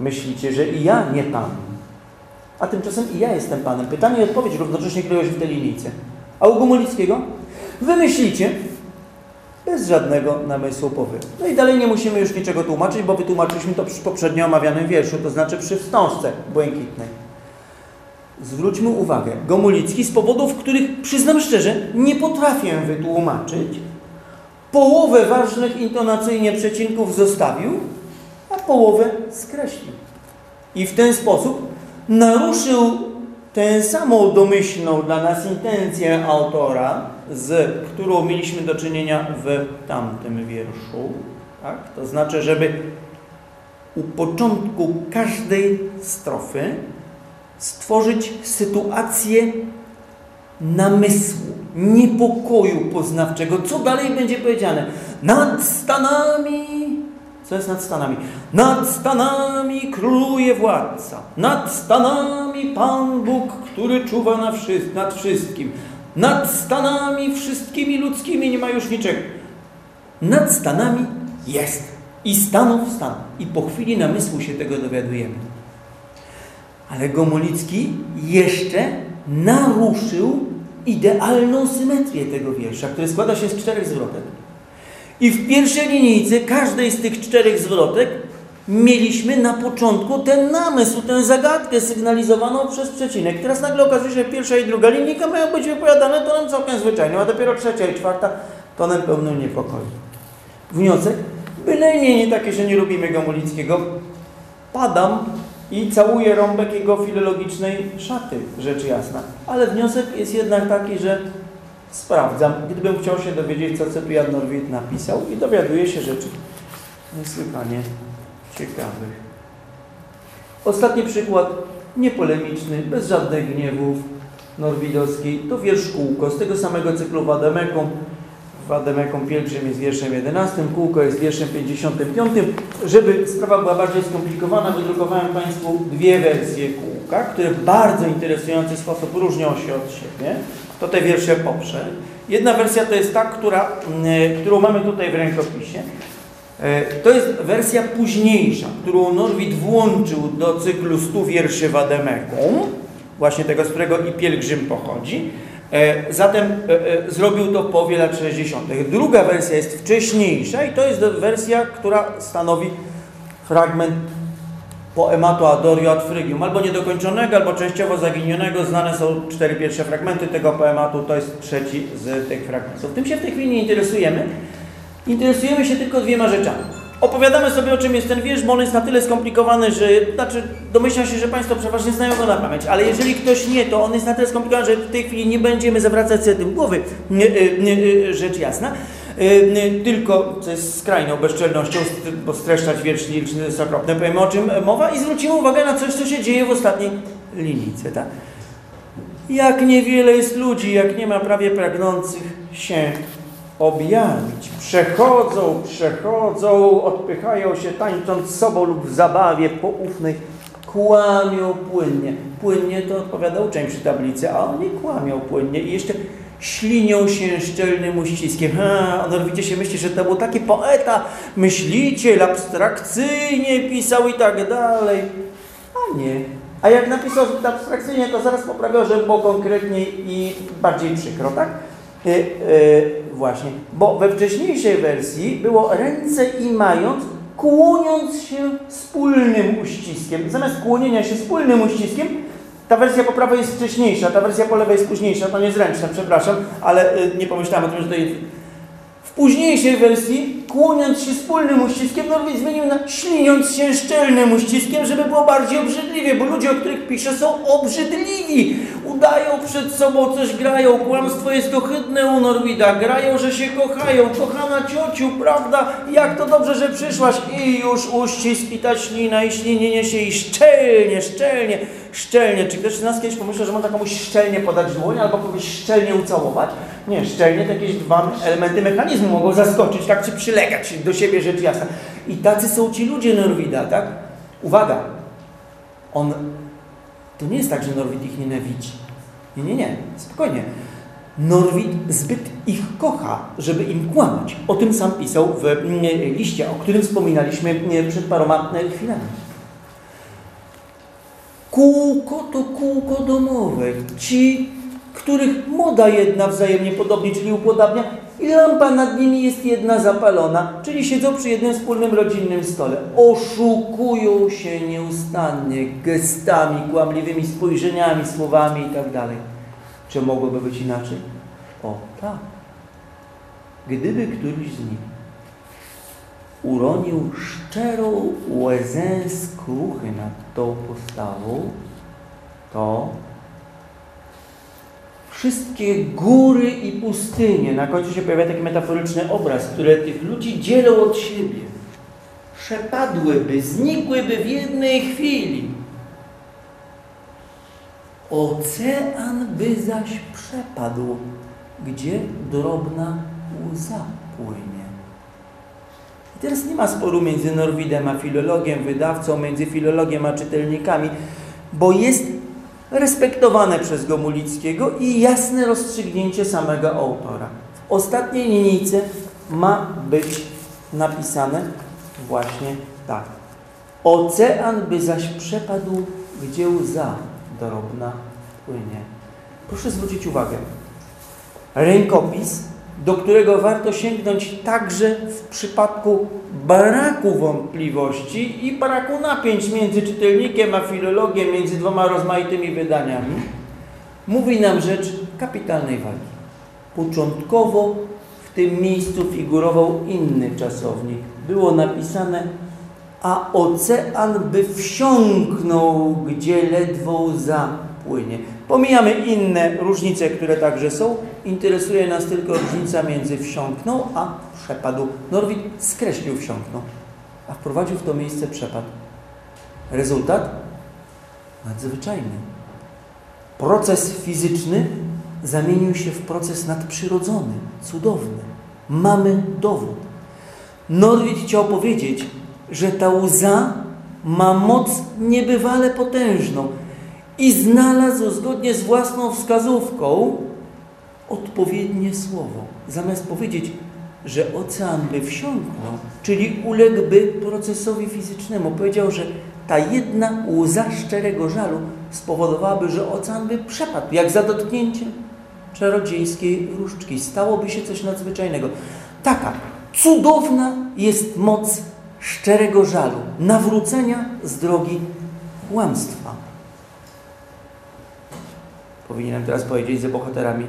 A: myślicie, że i ja nie pan. A tymczasem i ja jestem panem. Pytanie i odpowiedź równocześnie kryją się w tej linijce. A u Gomulickiego? Wy myślicie, bez żadnego namysłu powy. No i dalej nie musimy już niczego tłumaczyć, bo wytłumaczyliśmy to przy poprzednio omawianym wierszu, to znaczy przy wstążce błękitnej. Zwróćmy uwagę, Gomulicki z powodów, których przyznam szczerze, nie potrafię wytłumaczyć, połowę ważnych intonacyjnie przecinków zostawił, połowę skreślił. I w ten sposób naruszył tę samą domyślną dla nas intencję autora, z którą mieliśmy do czynienia w tamtym wierszu. Tak? To znaczy, żeby u początku każdej strofy stworzyć sytuację namysłu, niepokoju poznawczego. Co dalej będzie powiedziane? Nad stanami, co jest nad stanami? Nad stanami króluje władca, nad stanami Pan Bóg, który czuwa na wszy nad wszystkim, nad stanami wszystkimi ludzkimi nie ma już niczego. Nad stanami jest i stanów stan. I po chwili namysłu się tego dowiadujemy. Ale Gomulicki jeszcze naruszył idealną symetrię tego wiersza, który składa się z czterech zwrotek. I w pierwszej linijce każdej z tych czterech zwrotek mieliśmy na początku ten namysł, tę zagadkę sygnalizowaną przez przecinek. Teraz nagle okazuje się, że pierwsza i druga linijka mają być wypowiadane tonem całkiem zwyczajnym, a dopiero trzecia i czwarta tonem pełnym niepokoju. Wniosek? Bynajmniej nie takie, że nie lubimy Gomulickiego. Padam i całuję rąbek jego filologicznej szaty, rzecz jasna. Ale wniosek jest jednak taki, że sprawdzam, gdybym chciał się dowiedzieć, co Cyprian Norwid napisał i dowiaduję się rzeczy niesłychanie ciekawych. Ostatni przykład, niepolemiczny, bez żadnych gniewów norwidowskiej, to wiersz Kółko z tego samego cyklu Wademeką. Wademeką Pielgrzym jest wierszem 11, Kółko jest wierszem 55. Żeby sprawa była bardziej skomplikowana, wydrukowałem Państwu dwie wersje Kółka, które w bardzo interesujący sposób różnią się od siebie. To te wiersze poprze. Jedna wersja to jest ta, która, mm, którą mamy tutaj w rękopisie. E, to jest wersja późniejsza, którą Norwid włączył do cyklu 100 wierszy Wademeką, właśnie tego, z którego i Pielgrzym pochodzi. E, zatem e, zrobił to w połowie lat 60. Druga wersja jest wcześniejsza i to jest wersja, która stanowi fragment poematu Adorio ad Phrygium, albo niedokończonego, albo częściowo zaginionego. Znane są cztery pierwsze fragmenty tego poematu, to jest trzeci z tych fragmentów. Tym się w tej chwili nie interesujemy. Interesujemy się tylko dwiema rzeczami. Opowiadamy sobie, o czym jest ten wiersz, bo on jest na tyle skomplikowany, że, znaczy, domyślam się, że Państwo przeważnie znają go na pamięć, ale jeżeli ktoś nie, to on jest na tyle skomplikowany, że w tej chwili nie będziemy zawracać sobie tym głowy, nie, nie, nie, rzecz jasna, tylko, co jest skrajną bezczelnością, bo streszczać wiersz liryczny jest okropne, powiemy o czym mowa i zwrócimy uwagę na coś, co się dzieje w ostatniej linijce, tak? Jak niewiele jest ludzi, jak nie ma prawie pragnących się objawić. Przechodzą, przechodzą, odpychają się, tańcząc sobą lub w zabawie poufnej, kłamią płynnie. Płynnie to odpowiada uczeń przy tablicy, a oni kłamią płynnie i jeszcze ślinią się szczelnym uściskiem. Ha, on się myśli, że to był taki poeta, myśliciel, abstrakcyjnie pisał i tak dalej. A nie. A jak napisał abstrakcyjnie, to zaraz poprawiał, żeby było konkretniej i bardziej przykro, tak? Yy, yy, właśnie, bo we wcześniejszej wersji było ręce i mając, kłoniąc się wspólnym uściskiem. Zamiast kłonienia się wspólnym uściskiem, ta wersja po prawej jest wcześniejsza, ta wersja po lewej jest późniejsza, to nie jest ręczna, przepraszam, ale y, nie pomyślałem o tym, że to jest późniejszej wersji, kłoniąc się wspólnym uściskiem, Norwid zmienił na śliniąc się szczelnym uściskiem, żeby było bardziej obrzydliwie, bo ludzie, o których pisze, są obrzydliwi. Udają przed sobą coś, grają. Kłamstwo jest ohydne u Norwida. Grają, że się kochają. Kochana ciociu, prawda? Jak to dobrze, że przyszłaś. I już uścisk i ta ślina i ślinienie się i szczelnie, szczelnie, szczelnie. Czy ktoś z nas kiedyś pomyślał, że można komuś szczelnie podać dłoń albo kogoś szczelnie ucałować? Nie, szczelnie to jakieś dwa elementy mechanizmu mogą zaskoczyć, tak czy przylegać do siebie rzecz jasna. I tacy są ci ludzie Norwida, tak? Uwaga! On, to nie jest tak, że Norwid ich nienawidzi. Nie, nie, nie, spokojnie. Norwid zbyt ich kocha, żeby im kłamać. O tym sam pisał w mm, liście, o którym wspominaliśmy mm, przed paroma mm, chwilami. Kółko to kółko domowe. Ci, których moda jedna wzajemnie podobnie, czyli upodabnia, i lampa nad nimi jest jedna zapalona, czyli siedzą przy jednym wspólnym rodzinnym stole. Oszukują się nieustannie gestami, kłamliwymi spojrzeniami, słowami itd. Tak Czy mogłoby być inaczej? O tak. Gdyby któryś z nich uronił szczerą łezę skruchy nad tą postawą, to wszystkie góry i pustynie, na końcu się pojawia taki metaforyczny obraz, które tych ludzi dzielą od siebie, przepadłyby, znikłyby w jednej chwili. Ocean by zaś przepadł, gdzie drobna łza płynie. Teraz nie ma sporu między Norwidem a filologiem, wydawcą, między filologiem a czytelnikami, bo jest respektowane przez Gomulickiego i jasne rozstrzygnięcie samego autora. W ostatniej linijce ma być napisane właśnie tak. Ocean by zaś przepadł, gdzie łza drobna płynie. Proszę zwrócić uwagę. Rękopis do którego warto sięgnąć także w przypadku braku wątpliwości i braku napięć między czytelnikiem a filologiem, między dwoma rozmaitymi wydaniami, mówi nam rzecz kapitalnej wagi. Początkowo w tym miejscu figurował inny czasownik. Było napisane a ocean by wsiąknął, gdzie ledwo zapłynie. Pomijamy inne różnice, które także są. Interesuje nas tylko różnica między wsiąknął a przepadł. Norwid skreślił wsiąknął, a wprowadził w to miejsce przepad. Rezultat? Nadzwyczajny. Proces fizyczny zamienił się w proces nadprzyrodzony, cudowny. Mamy dowód. Norwid chciał powiedzieć, że ta łza ma moc niebywale potężną i znalazł zgodnie z własną wskazówką odpowiednie słowo. Zamiast powiedzieć, że ocean by wsiąknął, czyli uległby procesowi fizycznemu, powiedział, że ta jedna łza szczerego żalu spowodowałaby, że ocean by przepadł, jak za dotknięciem czarodziejskiej różdżki. Stałoby się coś nadzwyczajnego. Taka cudowna jest moc szczerego żalu, nawrócenia z drogi kłamstwa. Powinienem teraz powiedzieć ze bohaterami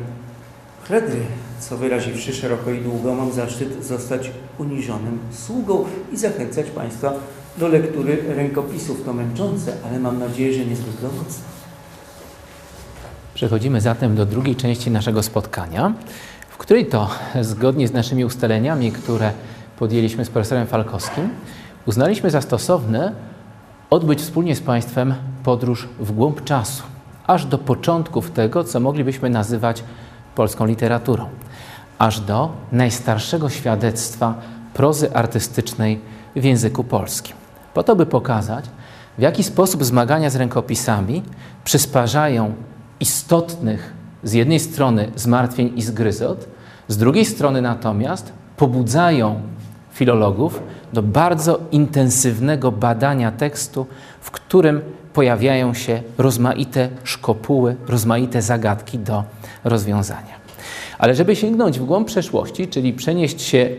A: Fredry, co wyraziwszy szeroko i długo, mam zaszczyt zostać uniżonym sługą i zachęcać Państwa do lektury rękopisów. To męczące, ale mam nadzieję, że niezwykle mocne.
B: Przechodzimy zatem do drugiej części naszego spotkania, w której to, zgodnie z naszymi ustaleniami, które podjęliśmy z profesorem Falkowskim, uznaliśmy za stosowne odbyć wspólnie z Państwem podróż w głąb czasu aż do początków tego, co moglibyśmy nazywać polską literaturą, aż do najstarszego świadectwa prozy artystycznej w języku polskim. Po to, by pokazać, w jaki sposób zmagania z rękopisami przysparzają istotnych z jednej strony zmartwień i zgryzot, z drugiej strony natomiast pobudzają filologów do bardzo intensywnego badania tekstu, w którym pojawiają się rozmaite szkopuły, rozmaite zagadki do rozwiązania. Ale żeby sięgnąć w głąb przeszłości, czyli przenieść się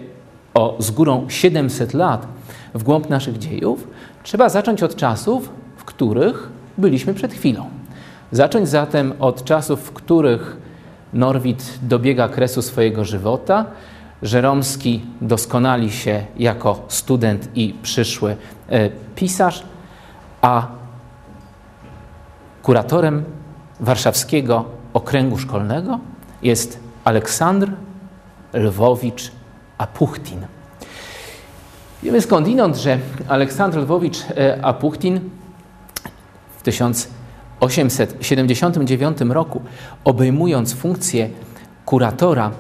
B: o z górą 700 lat w głąb naszych dziejów, trzeba zacząć od czasów, w których byliśmy przed chwilą. Zacząć zatem od czasów, w których Norwid dobiega kresu swojego żywota, Żeromski doskonali się jako student i przyszły e, pisarz, a Kuratorem warszawskiego okręgu szkolnego jest Aleksandr Lwowicz Apuchtin. Wiemy skądinąd, że Aleksandr Lwowicz e, Apuchtin w 1879 roku, obejmując funkcję kuratora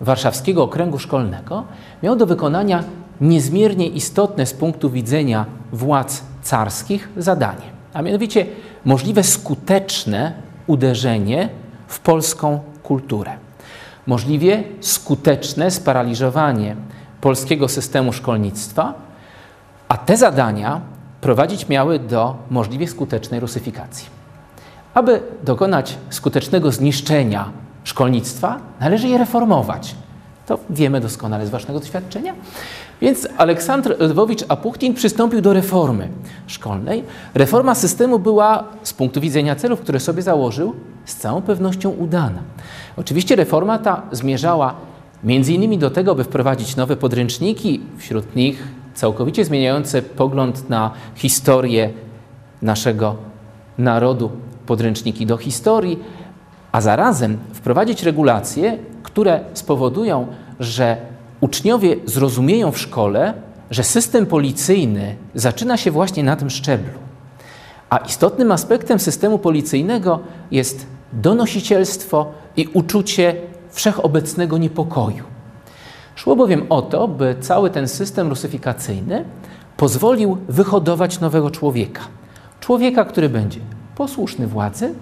B: warszawskiego okręgu szkolnego, miał do wykonania niezmiernie istotne z punktu widzenia władz carskich zadanie, a mianowicie możliwe skuteczne uderzenie w polską kulturę. Możliwie skuteczne sparaliżowanie polskiego systemu szkolnictwa, a te zadania prowadzić miały do możliwie skutecznej rusyfikacji. Aby dokonać skutecznego zniszczenia szkolnictwa, należy je reformować. To wiemy doskonale z Waszego doświadczenia. Więc Aleksandr Lwowicz Apuchtin przystąpił do reformy szkolnej. Reforma systemu była z punktu widzenia celów, które sobie założył, z całą pewnością udana. Oczywiście reforma ta zmierzała między innymi do tego, by wprowadzić nowe podręczniki, wśród nich całkowicie zmieniające pogląd na historię naszego narodu, podręczniki do historii, a zarazem wprowadzić regulacje, które spowodują, że uczniowie zrozumieją w szkole, że system policyjny zaczyna się właśnie na tym szczeblu. A istotnym aspektem systemu policyjnego jest donosicielstwo i uczucie wszechobecnego niepokoju. Szło bowiem o to, by cały ten system rusyfikacyjny pozwolił wyhodować nowego człowieka. Człowieka, który będzie posłuszny władzy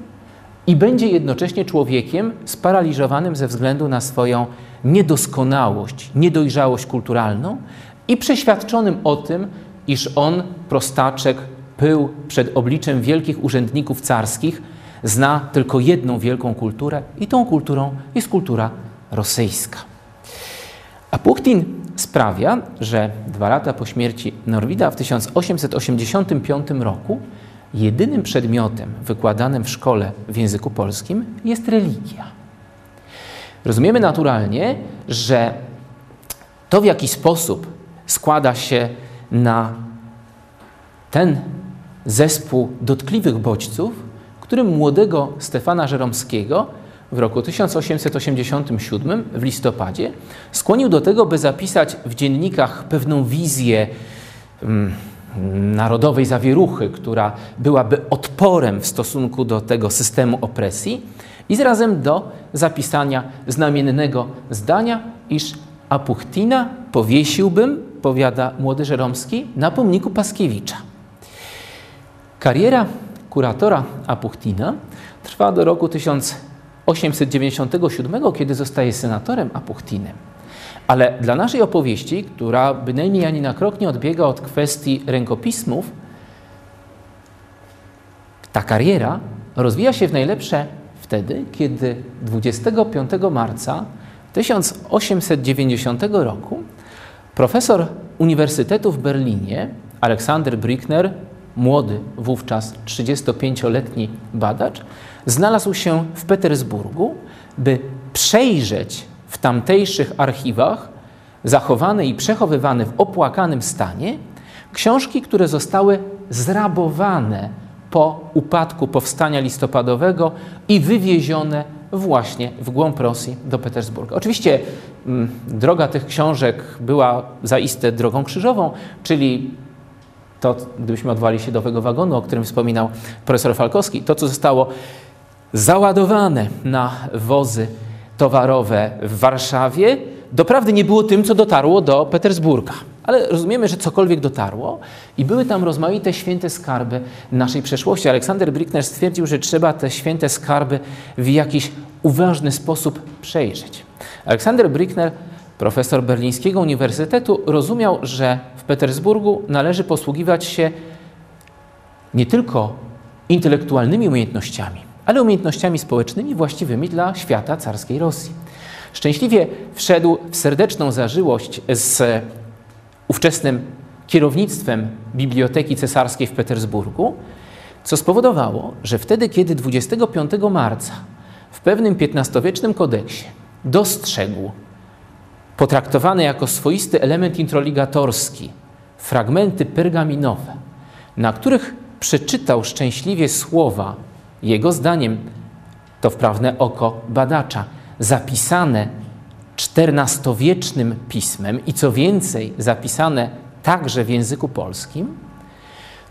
B: i będzie jednocześnie człowiekiem sparaliżowanym ze względu na swoją niedoskonałość, niedojrzałość kulturalną i przeświadczonym o tym, iż on, prostaczek, pył przed obliczem wielkich urzędników carskich, zna tylko jedną wielką kulturę i tą kulturą jest kultura rosyjska. A Puchtin sprawia, że dwa lata po śmierci Norwida w 1885 roku jedynym przedmiotem wykładanym w szkole w języku polskim jest religia. Rozumiemy naturalnie, że to w jaki sposób składa się na ten zespół dotkliwych bodźców, którym młodego Stefana Żeromskiego w roku 1887 w listopadzie skłonił do tego, by zapisać w dziennikach pewną wizję mm, narodowej zawieruchy, która byłaby odporem w stosunku do tego systemu opresji i zarazem do zapisania znamiennego zdania, iż Apuchtina powiesiłbym, powiada młody Żeromski, na pomniku Paskiewicza. Kariera kuratora Apuchtina trwa do roku 1897, kiedy zostaje senatorem Apuchtinem. Ale dla naszej opowieści, która bynajmniej ani na krok nie odbiega od kwestii rękopismów, ta kariera rozwija się w najlepsze wtedy, kiedy 25 marca 1890 roku profesor Uniwersytetu w Berlinie Aleksander Brickner młody, wówczas 35-letni badacz, znalazł się w Petersburgu, by przejrzeć w tamtejszych archiwach zachowane i przechowywane w opłakanym stanie książki, które zostały zrabowane po upadku powstania listopadowego i wywiezione właśnie w głąb Rosji do Petersburga. Oczywiście mm, droga tych książek była zaiste drogą krzyżową, czyli to, gdybyśmy odwali się do tego wagonu, o którym wspominał profesor Falkowski, to, co zostało załadowane na wozy towarowe w Warszawie, doprawdy nie było tym, co dotarło do Petersburga. Ale rozumiemy, że cokolwiek dotarło i były tam rozmaite święte skarby naszej przeszłości. Aleksander Brickner stwierdził, że trzeba te święte skarby w jakiś uważny sposób przejrzeć. Aleksander Brickner Profesor Berlińskiego Uniwersytetu rozumiał, że w Petersburgu należy posługiwać się nie tylko intelektualnymi umiejętnościami, ale umiejętnościami społecznymi właściwymi dla świata carskiej Rosji. Szczęśliwie wszedł w serdeczną zażyłość z ówczesnym kierownictwem Biblioteki Cesarskiej w Petersburgu, co spowodowało, że wtedy, kiedy 25 marca w pewnym XV-wiecznym kodeksie dostrzegł potraktowane jako swoisty element introligatorski, fragmenty pergaminowe, na których przeczytał szczęśliwie słowa, jego zdaniem, to wprawne oko badacza, zapisane XIV-wiecznym pismem i co więcej, zapisane także w języku polskim,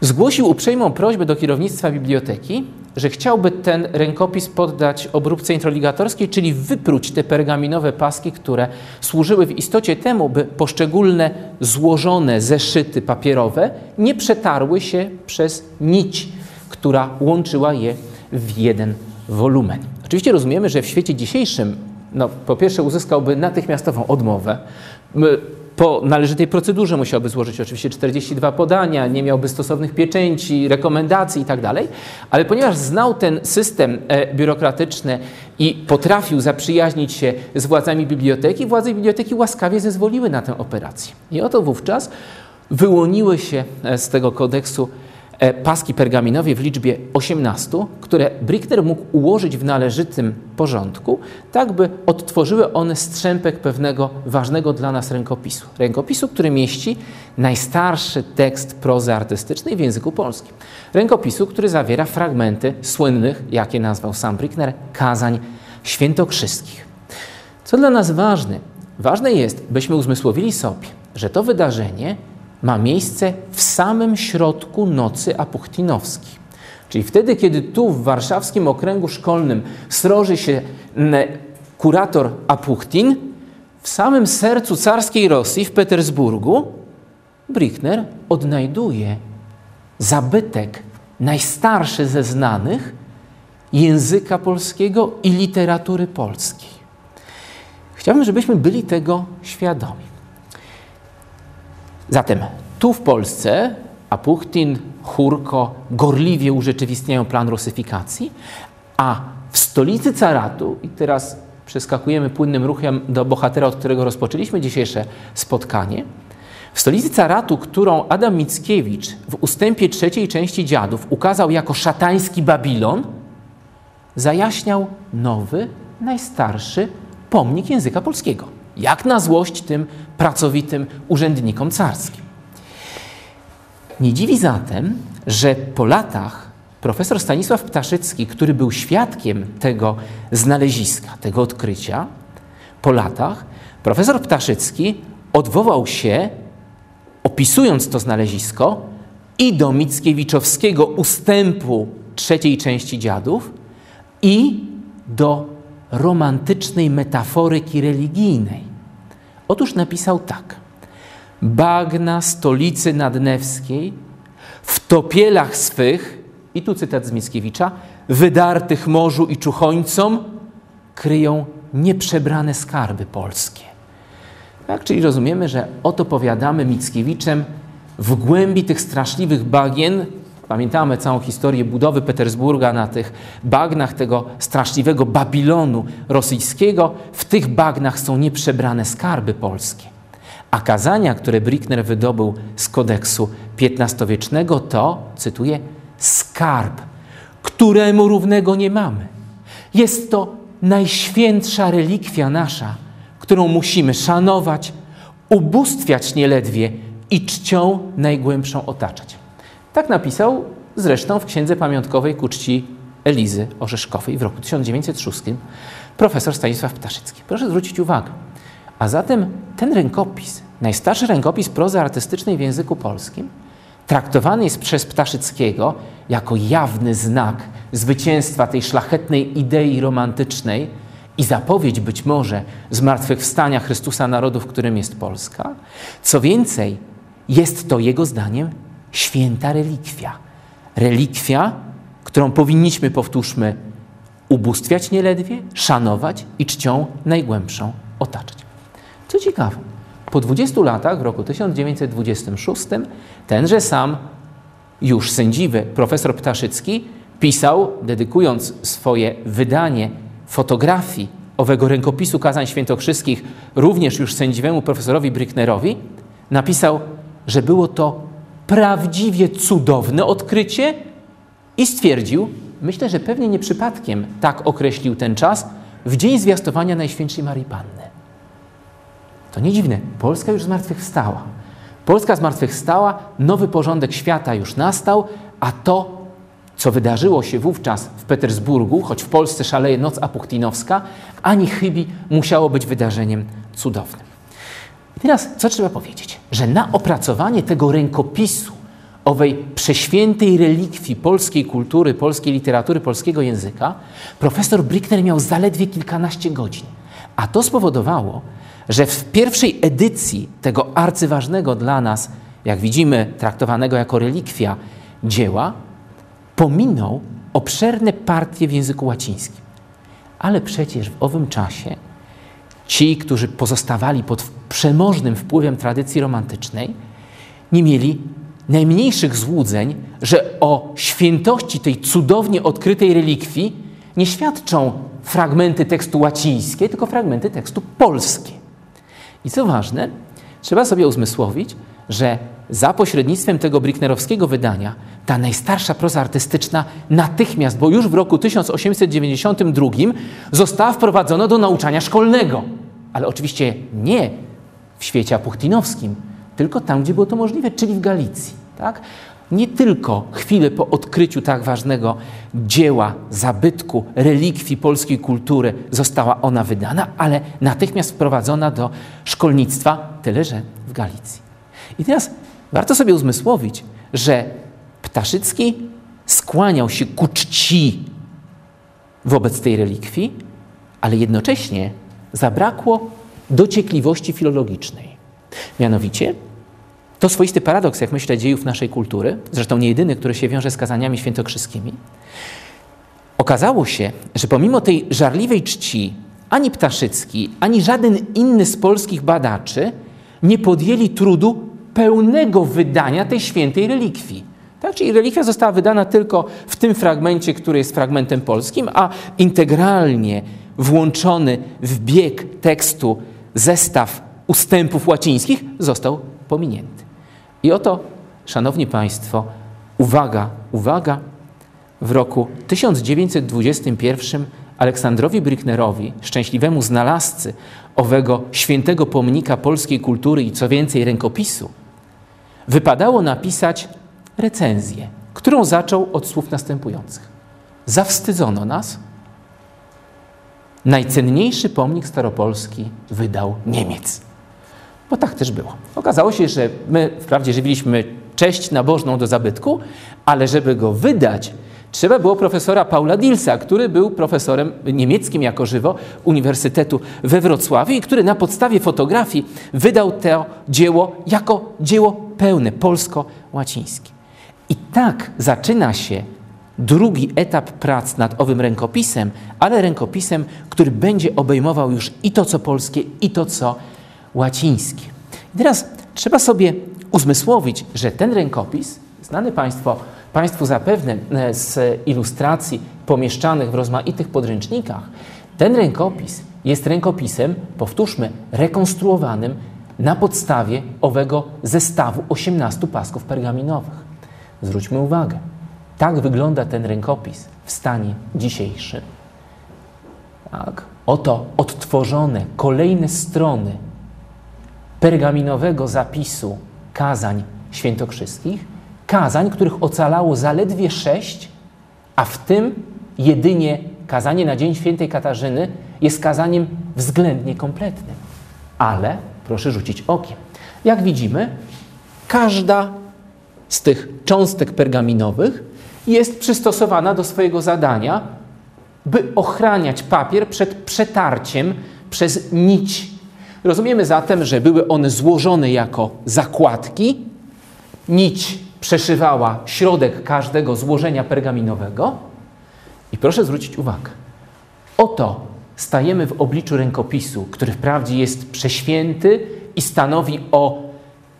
B: zgłosił uprzejmą prośbę do kierownictwa biblioteki, że chciałby ten rękopis poddać obróbce introligatorskiej, czyli wypróć te pergaminowe paski, które służyły w istocie temu, by poszczególne złożone zeszyty papierowe nie przetarły się przez nić, która łączyła je w jeden wolumen. Oczywiście rozumiemy, że w świecie dzisiejszym, no, po pierwsze, uzyskałby natychmiastową odmowę. Po należytej procedurze musiałby złożyć oczywiście 42 podania, nie miałby stosownych pieczęci, rekomendacji itd., tak ale ponieważ znał ten system e, biurokratyczny i potrafił zaprzyjaźnić się z władzami biblioteki, władze biblioteki łaskawie zezwoliły na tę operację. I oto wówczas wyłoniły się e, z tego kodeksu paski pergaminowe w liczbie 18, które Brickner mógł ułożyć w należytym porządku, tak by odtworzyły one strzępek pewnego ważnego dla nas rękopisu. Rękopisu, który mieści najstarszy tekst prozy artystycznej w języku polskim. Rękopisu, który zawiera fragmenty słynnych, jakie nazwał sam Brickner, kazań świętokrzyskich. Co dla nas ważne? Ważne jest, byśmy uzmysłowili sobie, że to wydarzenie ma miejsce w samym środku nocy apuchtinowskiej. Czyli wtedy, kiedy tu w warszawskim okręgu szkolnym sroży się kurator Apuchtin, w samym sercu carskiej Rosji, w Petersburgu, Brickner odnajduje zabytek najstarszy ze znanych języka polskiego i literatury polskiej. Chciałbym, żebyśmy byli tego świadomi. Zatem tu w Polsce Apuchtin, Churko gorliwie urzeczywistniają plan rusyfikacji, a w stolicy caratu, i teraz przeskakujemy płynnym ruchem do bohatera, od którego rozpoczęliśmy dzisiejsze spotkanie, w stolicy caratu, którą Adam Mickiewicz w ustępie trzeciej części Dziadów ukazał jako szatański Babilon, zajaśniał nowy, najstarszy pomnik języka polskiego. Jak na złość tym pracowitym urzędnikom carskim. Nie dziwi zatem, że po latach profesor Stanisław Ptaszycki, który był świadkiem tego znaleziska, tego odkrycia, po latach profesor Ptaszycki odwołał się, opisując to znalezisko, i do Mickiewiczowskiego ustępu trzeciej części dziadów, i do romantycznej metaforyki religijnej. Otóż napisał tak. Bagna stolicy nadnewskiej w topielach swych, i tu cytat z Mickiewicza, wydartych morzu i czuchońcom, kryją nieprzebrane skarby polskie. Tak, czyli rozumiemy, że oto powiadamy Mickiewiczem w głębi tych straszliwych bagien, Pamiętamy całą historię budowy Petersburga na tych bagnach tego straszliwego Babilonu rosyjskiego. W tych bagnach są nieprzebrane skarby polskie. A kazania, które Brickner wydobył z kodeksu XV-wiecznego, to, cytuję, skarb, któremu równego nie mamy. Jest to najświętsza relikwia nasza, którą musimy szanować, ubóstwiać nieledwie i czcią najgłębszą otaczać. Tak napisał zresztą w księdze pamiątkowej ku czci Elizy Orzeszkowej w roku 1906 profesor Stanisław Ptaszycki. Proszę zwrócić uwagę. A zatem ten rękopis, najstarszy rękopis prozy artystycznej w języku polskim, traktowany jest przez Ptaszyckiego jako jawny znak zwycięstwa tej szlachetnej idei romantycznej i zapowiedź być może zmartwychwstania Chrystusa narodów, którym jest Polska. Co więcej, jest to jego zdaniem święta relikwia. Relikwia, którą powinniśmy, powtórzmy, ubóstwiać nieledwie, szanować i czcią najgłębszą otaczać. Co ciekawe, po 20 latach, w roku 1926, tenże sam, już sędziwy profesor Ptaszycki pisał, dedykując swoje wydanie fotografii owego rękopisu kazań świętokrzyskich również już sędziwemu profesorowi Bricknerowi, napisał, że było to prawdziwie cudowne odkrycie i stwierdził, myślę, że pewnie nie przypadkiem tak określił ten czas, w dzień zwiastowania Najświętszej Marii Panny. To nie dziwne, Polska już zmartwychwstała. Polska zmartwychwstała, nowy porządek świata już nastał, a to, co wydarzyło się wówczas w Petersburgu, choć w Polsce szaleje noc apuchtinowska, ani chybi musiało być wydarzeniem cudownym. Teraz, co trzeba powiedzieć? Że na opracowanie tego rękopisu owej przeświętej relikwii polskiej kultury, polskiej literatury, polskiego języka, profesor Brickner miał zaledwie kilkanaście godzin. A to spowodowało, że w pierwszej edycji tego arcyważnego dla nas, jak widzimy, traktowanego jako relikwia dzieła, pominął obszerne partie w języku łacińskim. Ale przecież w owym czasie ci, którzy pozostawali pod przemożnym wpływem tradycji romantycznej, nie mieli najmniejszych złudzeń, że o świętości tej cudownie odkrytej relikwii nie świadczą fragmenty tekstu łacińskie, tylko fragmenty tekstu polskie. I co ważne, trzeba sobie uzmysłowić, że za pośrednictwem tego Bricknerowskiego wydania ta najstarsza proza artystyczna natychmiast, bo już w roku 1892 została wprowadzona do nauczania szkolnego. Ale oczywiście nie w świecie apuchtinowskim, tylko tam, gdzie było to możliwe, czyli w Galicji. Tak? Nie tylko chwilę po odkryciu tak ważnego dzieła, zabytku, relikwii polskiej kultury została ona wydana, ale natychmiast wprowadzona do szkolnictwa, tyle że w Galicji. I teraz warto sobie uzmysłowić, że Ptaszycki skłaniał się ku czci wobec tej relikwii, ale jednocześnie zabrakło dociekliwości filologicznej. Mianowicie, to swoisty paradoks, jak myślę, dziejów naszej kultury, zresztą nie jedyny, który się wiąże z kazaniami świętokrzyskimi. Okazało się, że pomimo tej żarliwej czci, ani Ptaszycki, ani żaden inny z polskich badaczy nie podjęli trudu pełnego wydania tej świętej relikwii. Tak? Czyli relikwia została wydana tylko w tym fragmencie, który jest fragmentem polskim, a integralnie włączony w bieg tekstu zestaw ustępów łacińskich został pominięty. I oto, Szanowni Państwo, uwaga, uwaga, w roku 1921 Aleksandrowi Bricknerowi, szczęśliwemu znalazcy owego świętego pomnika polskiej kultury i co więcej rękopisu, wypadało napisać recenzję, którą zaczął od słów następujących. Zawstydzono nas. Najcenniejszy pomnik staropolski wydał Niemiec. Bo tak też było. Okazało się, że my wprawdzie żywiliśmy cześć nabożną do zabytku, ale żeby go wydać, trzeba było profesora Paula Dilsa, który był profesorem niemieckim jako żywo Uniwersytetu we Wrocławiu i który na podstawie fotografii wydał to dzieło jako dzieło pełne, polsko-łacińskie. I tak zaczyna się drugi etap prac nad owym rękopisem, ale rękopisem, który będzie obejmował już i to, co polskie, i to, co łacińskie. I teraz trzeba sobie uzmysłowić, że ten rękopis, znany Państwo, Państwu zapewne e, z ilustracji pomieszczanych w rozmaitych podręcznikach, ten rękopis jest rękopisem, powtórzmy, rekonstruowanym na podstawie owego zestawu 18 pasków pergaminowych. Zwróćmy uwagę, tak wygląda ten rękopis w stanie dzisiejszym. Tak. Oto odtworzone kolejne strony pergaminowego zapisu kazań świętokrzyskich, kazań, których ocalało zaledwie sześć, a w tym jedynie kazanie na Dzień Świętej Katarzyny jest kazaniem względnie kompletnym. Ale proszę rzucić okiem. Jak widzimy, każda z tych cząstek pergaminowych jest przystosowana do swojego zadania, by ochraniać papier przed przetarciem przez nić. Rozumiemy zatem, że były one złożone jako zakładki. Nić przeszywała środek każdego złożenia pergaminowego. I proszę zwrócić uwagę. Oto stajemy w obliczu rękopisu, który wprawdzie jest prześwięty i stanowi o,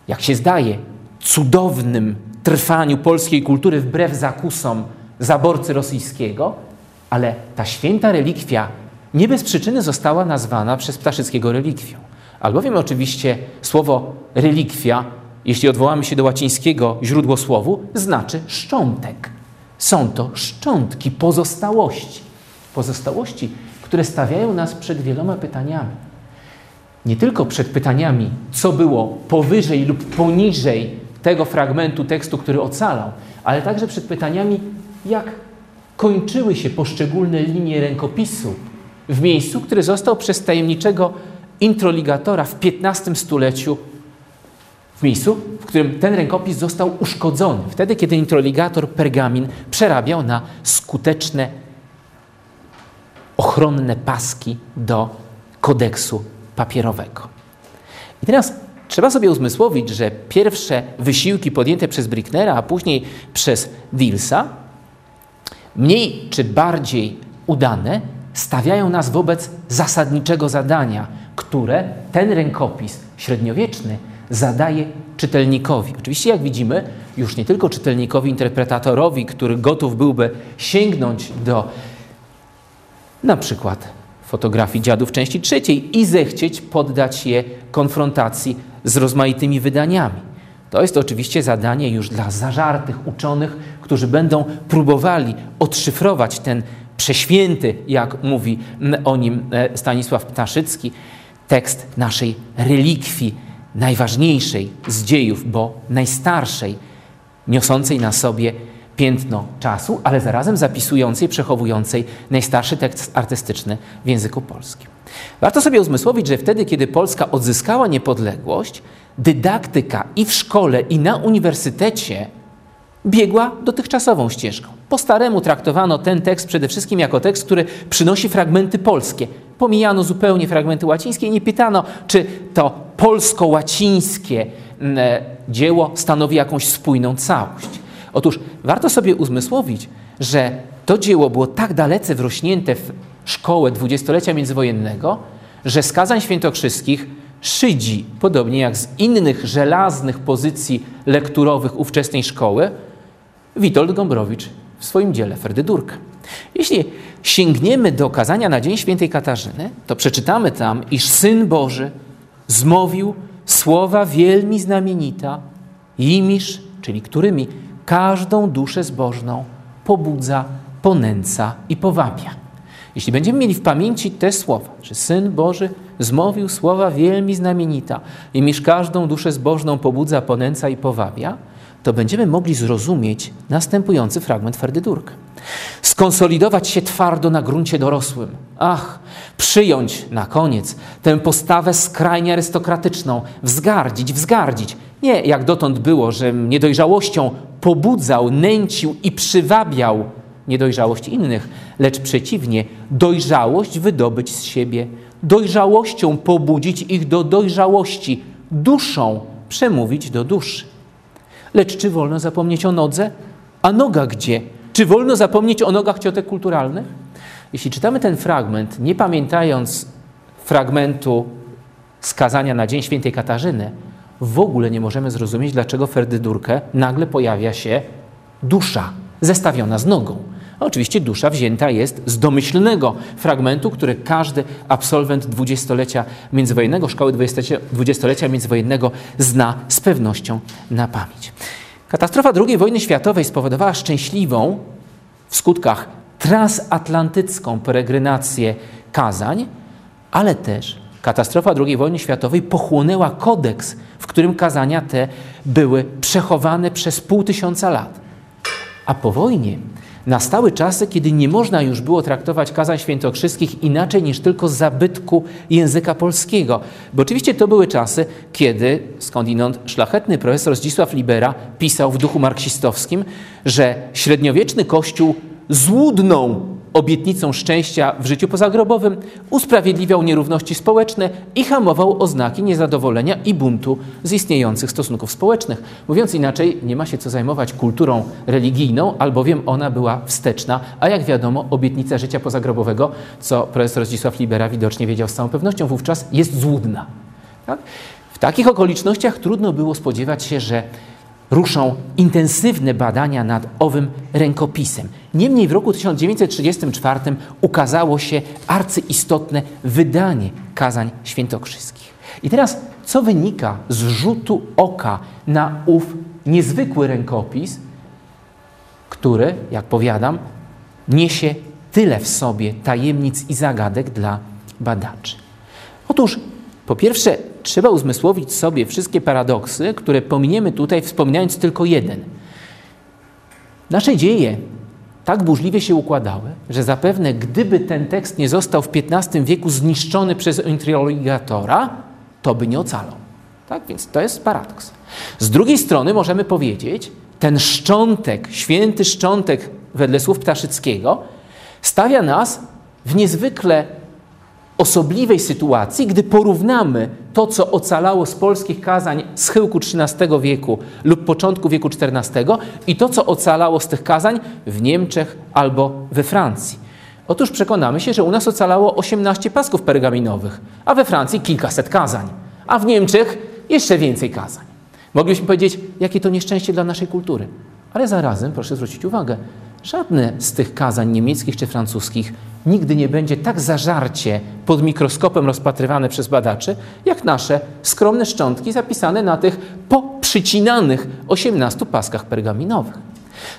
B: jak się zdaje, cudownym trwaniu polskiej kultury wbrew zakusom zaborcy rosyjskiego, ale ta święta relikwia nie bez przyczyny została nazwana przez Ptaszyckiego relikwią. Albowiem oczywiście słowo relikwia, jeśli odwołamy się do łacińskiego źródłosłowu, znaczy szczątek. Są to szczątki, pozostałości. Pozostałości, które stawiają nas przed wieloma pytaniami. Nie tylko przed pytaniami, co było powyżej lub poniżej tego fragmentu tekstu, który ocalał, ale także przed pytaniami, jak kończyły się poszczególne linie rękopisu w miejscu, który został przez tajemniczego introligatora w XV stuleciu w miejscu, w którym ten rękopis został uszkodzony, wtedy kiedy introligator pergamin przerabiał na skuteczne, ochronne paski do kodeksu papierowego. I teraz trzeba sobie uzmysłowić, że pierwsze wysiłki podjęte przez Bricknera, a później przez Dilsa, mniej czy bardziej udane, stawiają nas wobec zasadniczego zadania, które ten rękopis średniowieczny zadaje czytelnikowi. Oczywiście, jak widzimy, już nie tylko czytelnikowi, interpretatorowi, który gotów byłby sięgnąć do na przykład fotografii dziadów części trzeciej i zechcieć poddać je konfrontacji z rozmaitymi wydaniami. To jest oczywiście zadanie już dla zażartych uczonych, którzy będą próbowali odszyfrować ten prześwięty, jak mówi o nim e, Stanisław Ptaszycki, tekst naszej relikwii, najważniejszej z dziejów, bo najstarszej, niosącej na sobie piętno czasu, ale zarazem zapisującej, przechowującej najstarszy tekst artystyczny w języku polskim. Warto sobie uzmysłowić, że wtedy, kiedy Polska odzyskała niepodległość, dydaktyka i w szkole, i na uniwersytecie biegła dotychczasową ścieżką. Po staremu traktowano ten tekst przede wszystkim jako tekst, który przynosi fragmenty polskie. Pomijano zupełnie fragmenty łacińskie i nie pytano, czy to polsko-łacińskie mm, e, dzieło stanowi jakąś spójną całość. Otóż warto sobie uzmysłowić, że to dzieło było tak dalece wrośnięte w szkołę dwudziestolecia międzywojennego, że z kazań świętokrzyskich szydzi, podobnie jak z innych żelaznych pozycji lekturowych ówczesnej szkoły, Witold Gombrowicz w swoim dziele Ferdydurka. Jeśli sięgniemy do kazania na Dzień Świętej Katarzyny, to przeczytamy tam, iż Syn Boży zmowił słowa wielmi znamienita, imiż, czyli którymi każdą duszę zbożną pobudza, ponęca i powabia. Jeśli będziemy mieli w pamięci te słowa, że Syn Boży zmowił słowa wielmi znamienita, imiż każdą duszę zbożną pobudza, ponęca i powabia, to będziemy mogli zrozumieć następujący fragment Ferdydurka. Skonsolidować się twardo na gruncie dorosłym. Ach, przyjąć na koniec tę postawę skrajnie arystokratyczną, wzgardzić, wzgardzić. Nie jak dotąd było, że niedojrzałością pobudzał, nęcił i przywabiał niedojrzałość innych, lecz przeciwnie, dojrzałość wydobyć z siebie, dojrzałością pobudzić ich do dojrzałości, duszą przemówić do duszy. Lecz czy wolno zapomnieć o nodze? A noga gdzie? Czy wolno zapomnieć o nogach ciotek kulturalnych? Jeśli czytamy ten fragment, nie pamiętając fragmentu skazania na Dzień Świętej Katarzyny, w ogóle nie możemy zrozumieć, dlaczego Ferdydurkę nagle pojawia się dusza zestawiona z nogą. oczywiście dusza wzięta jest z domyślnego fragmentu, który każdy absolwent dwudziestolecia międzywojennego, szkoły dwudziestolecia międzywojennego zna z pewnością na pamięć. Katastrofa II wojny światowej spowodowała szczęśliwą w skutkach transatlantycką peregrinację kazań, ale też katastrofa II wojny światowej pochłonęła kodeks, w którym kazania te były przechowane przez pół tysiąca lat. A po wojnie nastały czasy, kiedy nie można już było traktować kazań świętokrzyskich inaczej niż tylko zabytku języka polskiego. Bo oczywiście to były czasy, kiedy skądinąd szlachetny profesor Zdzisław Libera pisał w duchu marksistowskim, że średniowieczny kościół złudną obietnicą szczęścia w życiu pozagrobowym, usprawiedliwiał nierówności społeczne i hamował oznaki niezadowolenia i buntu z istniejących stosunków społecznych. Mówiąc inaczej, nie ma się co zajmować kulturą religijną, albowiem ona była wsteczna, a jak wiadomo, obietnica życia pozagrobowego, co profesor Zdzisław Libera widocznie wiedział z całą pewnością wówczas, jest złudna. Tak? W takich okolicznościach trudno było spodziewać się, że ruszą intensywne badania nad owym rękopisem. Niemniej w roku 1934 ukazało się arcyistotne wydanie kazań świętokrzyskich. I teraz, co wynika z rzutu oka na ów niezwykły rękopis, który, jak powiadam, niesie tyle w sobie tajemnic i zagadek dla badaczy. Otóż, po pierwsze, trzeba uzmysłowić sobie wszystkie paradoksy, które pominiemy tutaj, wspominając tylko jeden. Nasze dzieje tak burzliwie się układały, że zapewne gdyby ten tekst nie został w XV wieku zniszczony przez introligatora, to by nie ocalał. Tak więc to jest paradoks. Z drugiej strony możemy powiedzieć, ten szczątek, święty szczątek wedle słów Ptaszyckiego, stawia nas w niezwykle osobliwej sytuacji, gdy porównamy to, co ocalało z polskich kazań schyłku XIII wieku lub początku wieku XIV i to, co ocalało z tych kazań w Niemczech albo we Francji. Otóż przekonamy się, że u nas ocalało 18 pasków pergaminowych, a we Francji kilkaset kazań, a w Niemczech jeszcze więcej kazań. Moglibyśmy powiedzieć, jakie to nieszczęście dla naszej kultury. Ale zarazem, proszę zwrócić uwagę, żadne z tych kazań niemieckich czy francuskich nigdy nie będzie tak zażarcie pod mikroskopem rozpatrywane przez badaczy, jak nasze skromne szczątki zapisane na tych poprzycinanych 18 paskach pergaminowych.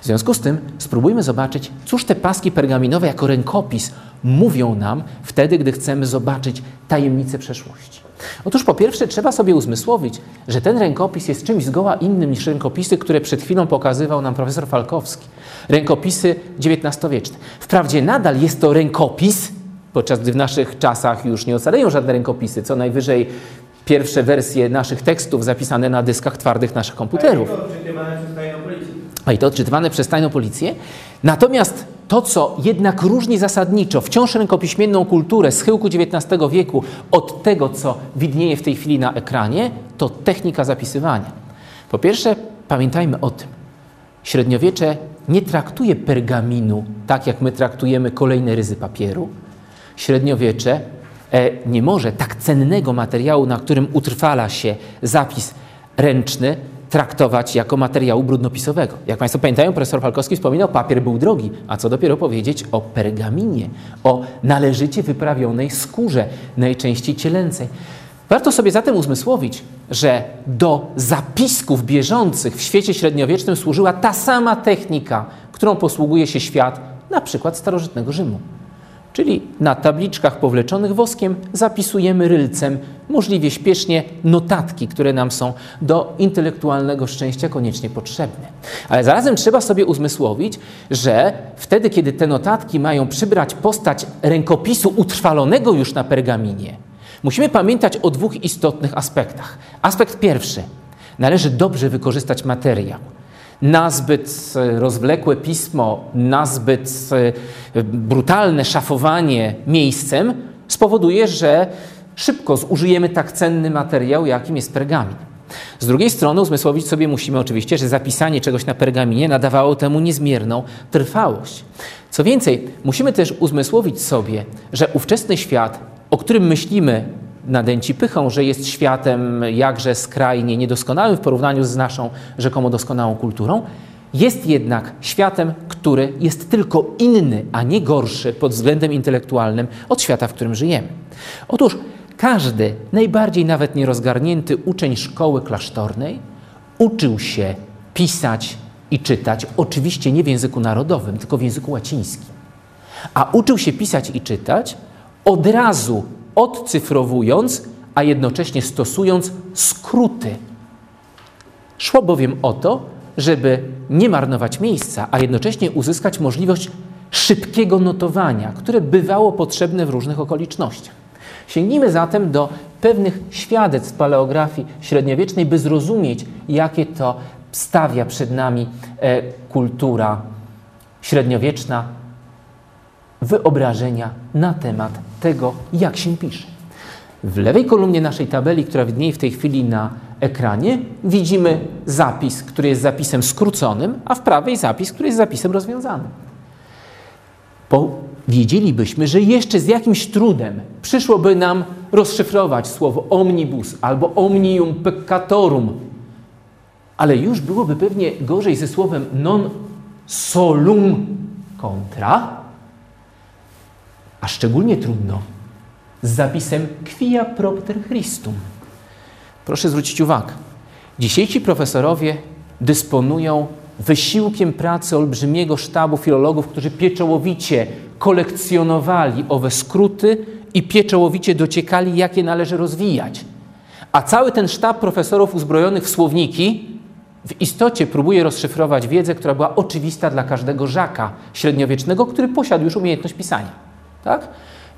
B: W związku z tym spróbujmy zobaczyć, cóż te paski pergaminowe jako rękopis mówią nam wtedy, gdy chcemy zobaczyć tajemnice przeszłości. Otóż po pierwsze trzeba sobie uzmysłowić, że ten rękopis jest czymś zgoła innym niż rękopisy, które przed chwilą pokazywał nam profesor Falkowski. Rękopisy XIX-wieczne. Wprawdzie nadal jest to rękopis, podczas gdy w naszych czasach już nie ocaleją żadne rękopisy, co najwyżej pierwsze wersje naszych tekstów zapisane na dyskach twardych naszych komputerów. A i to odczytywane przez tajną policję. Natomiast to, co jednak różni zasadniczo wciąż rękopiśmienną kulturę schyłku XIX wieku od tego, co widnieje w tej chwili na ekranie, to technika zapisywania. Po pierwsze, pamiętajmy o tym. Średniowiecze nie traktuje pergaminu tak, jak my traktujemy kolejne ryzy papieru. Średniowiecze e, nie może tak cennego materiału, na którym utrwala się zapis ręczny, traktować jako materiału brudnopisowego. Jak Państwo pamiętają, profesor Falkowski wspominał, papier był drogi, a co dopiero powiedzieć o pergaminie, o należycie wyprawionej skórze, najczęściej cielęcej. Warto sobie zatem uzmysłowić, że do zapisków bieżących w świecie średniowiecznym służyła ta sama technika, którą posługuje się świat na przykład starożytnego Rzymu. Czyli na tabliczkach powleczonych woskiem zapisujemy rylcem, możliwie śpiesznie, notatki, które nam są do intelektualnego szczęścia koniecznie potrzebne. Ale zarazem trzeba sobie uzmysłowić, że wtedy, kiedy te notatki mają przybrać postać rękopisu utrwalonego już na pergaminie, musimy pamiętać o dwóch istotnych aspektach. Aspekt pierwszy. Należy dobrze wykorzystać materiał na zbyt e, rozwlekłe pismo, na zbyt e, brutalne szafowanie miejscem spowoduje, że szybko zużyjemy tak cenny materiał, jakim jest pergamin. Z drugiej strony uzmysłowić sobie musimy oczywiście, że zapisanie czegoś na pergaminie nadawało temu niezmierną trwałość. Co więcej, musimy też uzmysłowić sobie, że ówczesny świat, o którym myślimy nadęci pychą, że jest światem jakże skrajnie niedoskonałym w porównaniu z naszą rzekomo doskonałą kulturą, jest jednak światem, który jest tylko inny, a nie gorszy pod względem intelektualnym od świata, w którym żyjemy. Otóż każdy, najbardziej nawet nierozgarnięty uczeń szkoły klasztornej uczył się pisać i czytać, oczywiście nie w języku narodowym, tylko w języku łacińskim. A uczył się pisać i czytać od razu odcyfrowując, a jednocześnie stosując skróty. Szło bowiem o to, żeby nie marnować miejsca, a jednocześnie uzyskać możliwość szybkiego notowania, które bywało potrzebne w różnych okolicznościach. Sięgnijmy zatem do pewnych świadectw paleografii średniowiecznej, by zrozumieć, jakie to stawia przed nami e, kultura średniowieczna, wyobrażenia na temat tego, jak się pisze. W lewej kolumnie naszej tabeli, która widnieje w tej chwili na ekranie, widzimy zapis, który jest zapisem skróconym, a w prawej zapis, który jest zapisem rozwiązanym. Powiedzielibyśmy, że jeszcze z jakimś trudem przyszłoby nam rozszyfrować słowo omnibus albo omnium peccatorum, ale już byłoby pewnie gorzej ze słowem non solum contra, a szczególnie trudno z zapisem quia propter Christum. Proszę zwrócić uwagę. Dzisiejsi profesorowie dysponują wysiłkiem pracy olbrzymiego sztabu filologów, którzy pieczołowicie kolekcjonowali owe skróty i pieczołowicie dociekali, jakie należy rozwijać. A cały ten sztab profesorów uzbrojonych w słowniki w istocie próbuje rozszyfrować wiedzę, która była oczywista dla każdego żaka średniowiecznego, który posiadł już umiejętność pisania. Tak?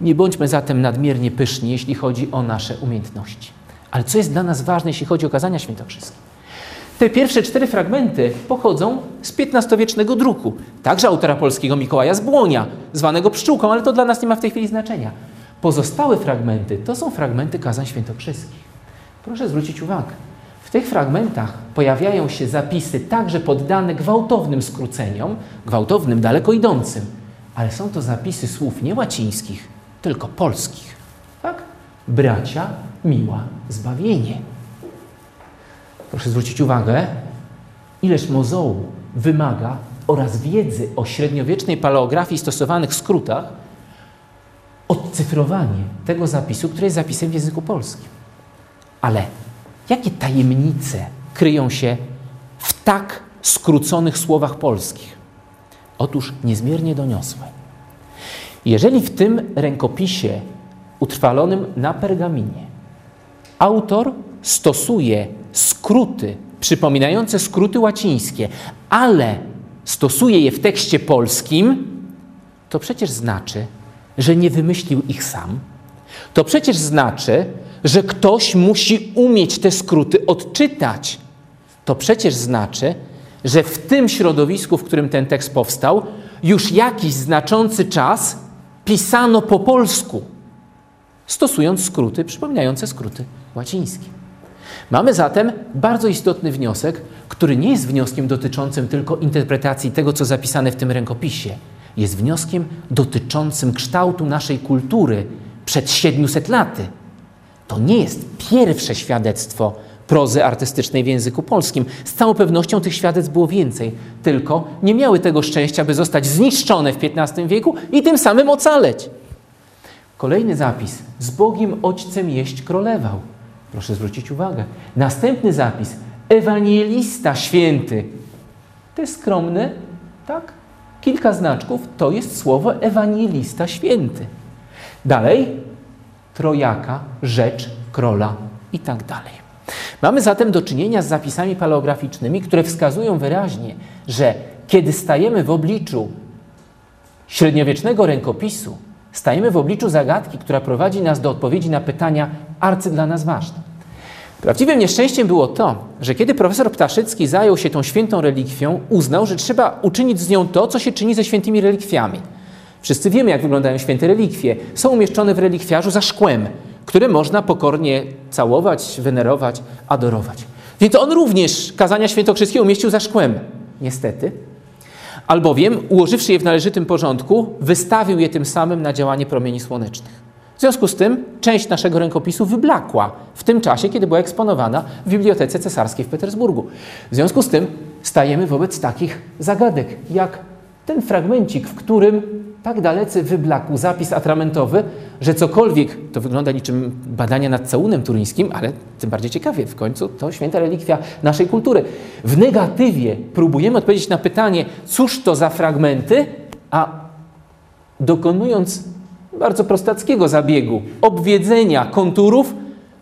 B: Nie bądźmy zatem nadmiernie pyszni, jeśli chodzi o nasze umiejętności. Ale co jest dla nas ważne, jeśli chodzi o kazania świętokrzyskie? Te pierwsze cztery fragmenty pochodzą z XV-wiecznego druku, także autora polskiego Mikołaja Zbłonia, zwanego Pszczółką, ale to dla nas nie ma w tej chwili znaczenia. Pozostałe fragmenty to są fragmenty kazań świętokrzyskich. Proszę zwrócić uwagę, w tych fragmentach pojawiają się zapisy także poddane gwałtownym skróceniom, gwałtownym, daleko idącym, ale są to zapisy słów nie łacińskich, tylko polskich. Tak? Bracia, miła, zbawienie. Proszę zwrócić uwagę, ileż mozołu wymaga oraz wiedzy o średniowiecznej paleografii stosowanych skrótach odcyfrowanie tego zapisu, który jest zapisem w języku polskim. Ale jakie tajemnice kryją się w tak skróconych słowach polskich? Otóż niezmiernie doniosłe. Jeżeli w tym rękopisie utrwalonym na pergaminie autor stosuje skróty przypominające skróty łacińskie, ale stosuje je w tekście polskim, to przecież znaczy, że nie wymyślił ich sam. To przecież znaczy, że ktoś musi umieć te skróty odczytać. To przecież znaczy, że w tym środowisku, w którym ten tekst powstał, już jakiś znaczący czas pisano po polsku, stosując skróty przypominające skróty łacińskie. Mamy zatem bardzo istotny wniosek, który nie jest wnioskiem dotyczącym tylko interpretacji tego, co zapisane w tym rękopisie. Jest wnioskiem dotyczącym kształtu naszej kultury przed 700 laty. To nie jest pierwsze świadectwo prozy artystycznej w języku polskim. Z całą pewnością tych świadectw było więcej, tylko nie miały tego szczęścia, by zostać zniszczone w XV wieku i tym samym ocaleć. Kolejny zapis. Z Bogiem Ojcem jeść królewał. Proszę zwrócić uwagę. Następny zapis. Ewangelista święty. To jest skromny, tak? Kilka znaczków to jest słowo ewangelista święty. Dalej trojaka, rzecz, króla i tak dalej. Mamy zatem do czynienia z zapisami paleograficznymi, które wskazują wyraźnie, że kiedy stajemy w obliczu średniowiecznego rękopisu, stajemy w obliczu zagadki, która prowadzi nas do odpowiedzi na pytania arcy dla nas ważne. Prawdziwym nieszczęściem było to, że kiedy profesor Ptaszycki zajął się tą świętą relikwią, uznał, że trzeba uczynić z nią to, co się czyni ze świętymi relikwiami. Wszyscy wiemy, jak wyglądają święte relikwie. Są umieszczone w relikwiarzu za szkłem, które można pokornie całować, wenerować, adorować. Więc on również kazania świętokrzyskie umieścił za szkłem. Niestety. Albowiem, ułożywszy je w należytym porządku, wystawił je tym samym na działanie promieni słonecznych. W związku z tym część naszego rękopisu wyblakła w tym czasie, kiedy była eksponowana w Bibliotece Cesarskiej w Petersburgu. W związku z tym stajemy wobec takich zagadek, jak ten fragmencik, w którym tak dalece wyblakł zapis atramentowy, że cokolwiek, to wygląda niczym badania nad całunem turyńskim, ale tym bardziej ciekawie, w końcu to święta relikwia naszej kultury. W negatywie próbujemy odpowiedzieć na pytanie, cóż to za fragmenty, a dokonując bardzo prostackiego zabiegu, obwiedzenia konturów,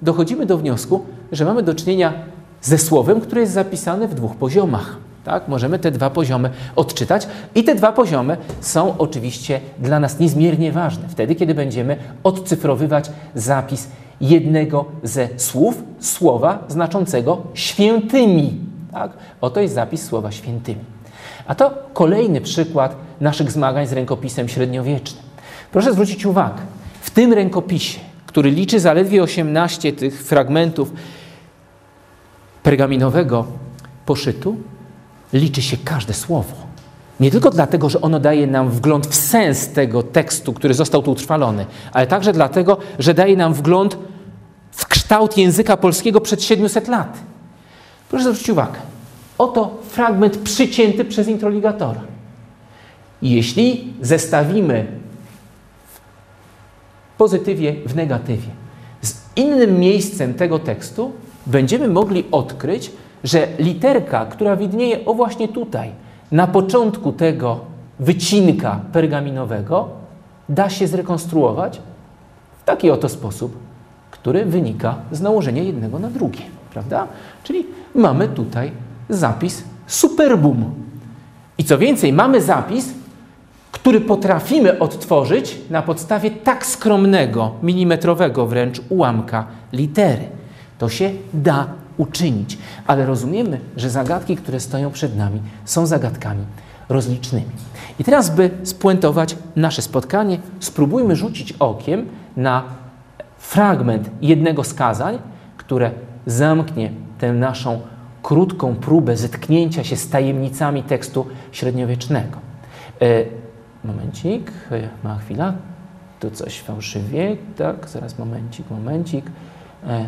B: dochodzimy do wniosku, że mamy do czynienia ze słowem, które jest zapisane w dwóch poziomach. Tak? Możemy te dwa poziomy odczytać i te dwa poziomy są oczywiście dla nas niezmiernie ważne. Wtedy, kiedy będziemy odcyfrowywać zapis jednego ze słów, słowa znaczącego świętymi. Tak? Oto jest zapis słowa świętymi. A to kolejny przykład naszych zmagań z rękopisem średniowiecznym. Proszę zwrócić uwagę, w tym rękopisie, który liczy zaledwie 18 tych fragmentów pergaminowego poszytu, liczy się każde słowo. Nie tylko dlatego, że ono daje nam wgląd w sens tego tekstu, który został tu utrwalony, ale także dlatego, że daje nam wgląd w kształt języka polskiego przed 700 lat. Proszę zwrócić uwagę. Oto fragment przycięty przez introligatora. Jeśli zestawimy w pozytywie w negatywie z innym miejscem tego tekstu, będziemy mogli odkryć, że literka, która widnieje o właśnie tutaj, na początku tego wycinka pergaminowego, da się zrekonstruować w taki oto sposób, który wynika z nałożenia jednego na drugie, prawda? Czyli mamy tutaj zapis superbum. I co więcej, mamy zapis, który potrafimy odtworzyć na podstawie tak skromnego, milimetrowego wręcz ułamka litery. To się da uczynić, ale rozumiemy, że zagadki, które stoją przed nami, są zagadkami rozlicznymi. I teraz, by spuentować nasze spotkanie, spróbujmy rzucić okiem na fragment jednego z kazań, które zamknie tę naszą krótką próbę zetknięcia się z tajemnicami tekstu średniowiecznego. E, momencik, e, ma chwila. Tu coś fałszywie. Tak, zaraz momencik, momencik. E,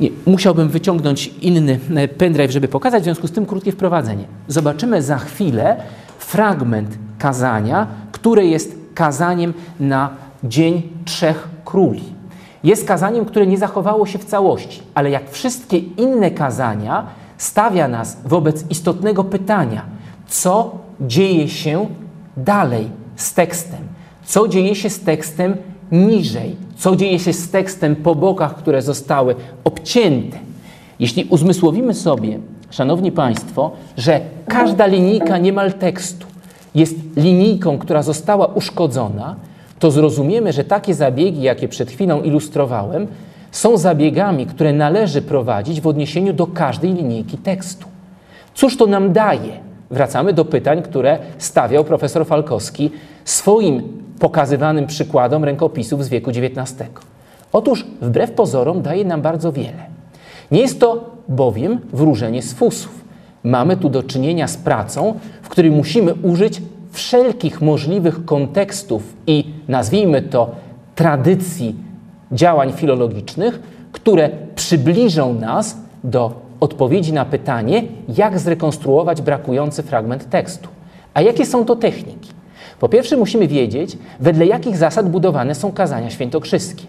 B: nie, musiałbym wyciągnąć inny e, pendrive, żeby pokazać, w związku z tym krótkie wprowadzenie. Zobaczymy za chwilę fragment kazania, które jest kazaniem na Dzień Trzech Króli. Jest kazaniem, które nie zachowało się w całości, ale jak wszystkie inne kazania, stawia nas wobec istotnego pytania, co dzieje się dalej z tekstem, co dzieje się z tekstem niżej, co dzieje się z tekstem po bokach, które zostały obcięte. Jeśli uzmysłowimy sobie, Szanowni Państwo, że każda linijka niemal tekstu jest linijką, która została uszkodzona, to zrozumiemy, że takie zabiegi, jakie przed chwilą ilustrowałem, są zabiegami, które należy prowadzić w odniesieniu do każdej linijki tekstu. Cóż to nam daje? Wracamy do pytań, które stawiał profesor Falkowski swoim pokazywanym przykładom rękopisów z wieku XIX. Otóż, wbrew pozorom, daje nam bardzo wiele. Nie jest to bowiem wróżenie z fusów. Mamy tu do czynienia z pracą, w której musimy użyć wszelkich możliwych kontekstów i nazwijmy to tradycji działań filologicznych, które przybliżą nas do odpowiedzi na pytanie, jak zrekonstruować brakujący fragment tekstu. A jakie są to techniki? Po pierwsze, musimy wiedzieć, wedle jakich zasad budowane są kazania świętokrzyskie.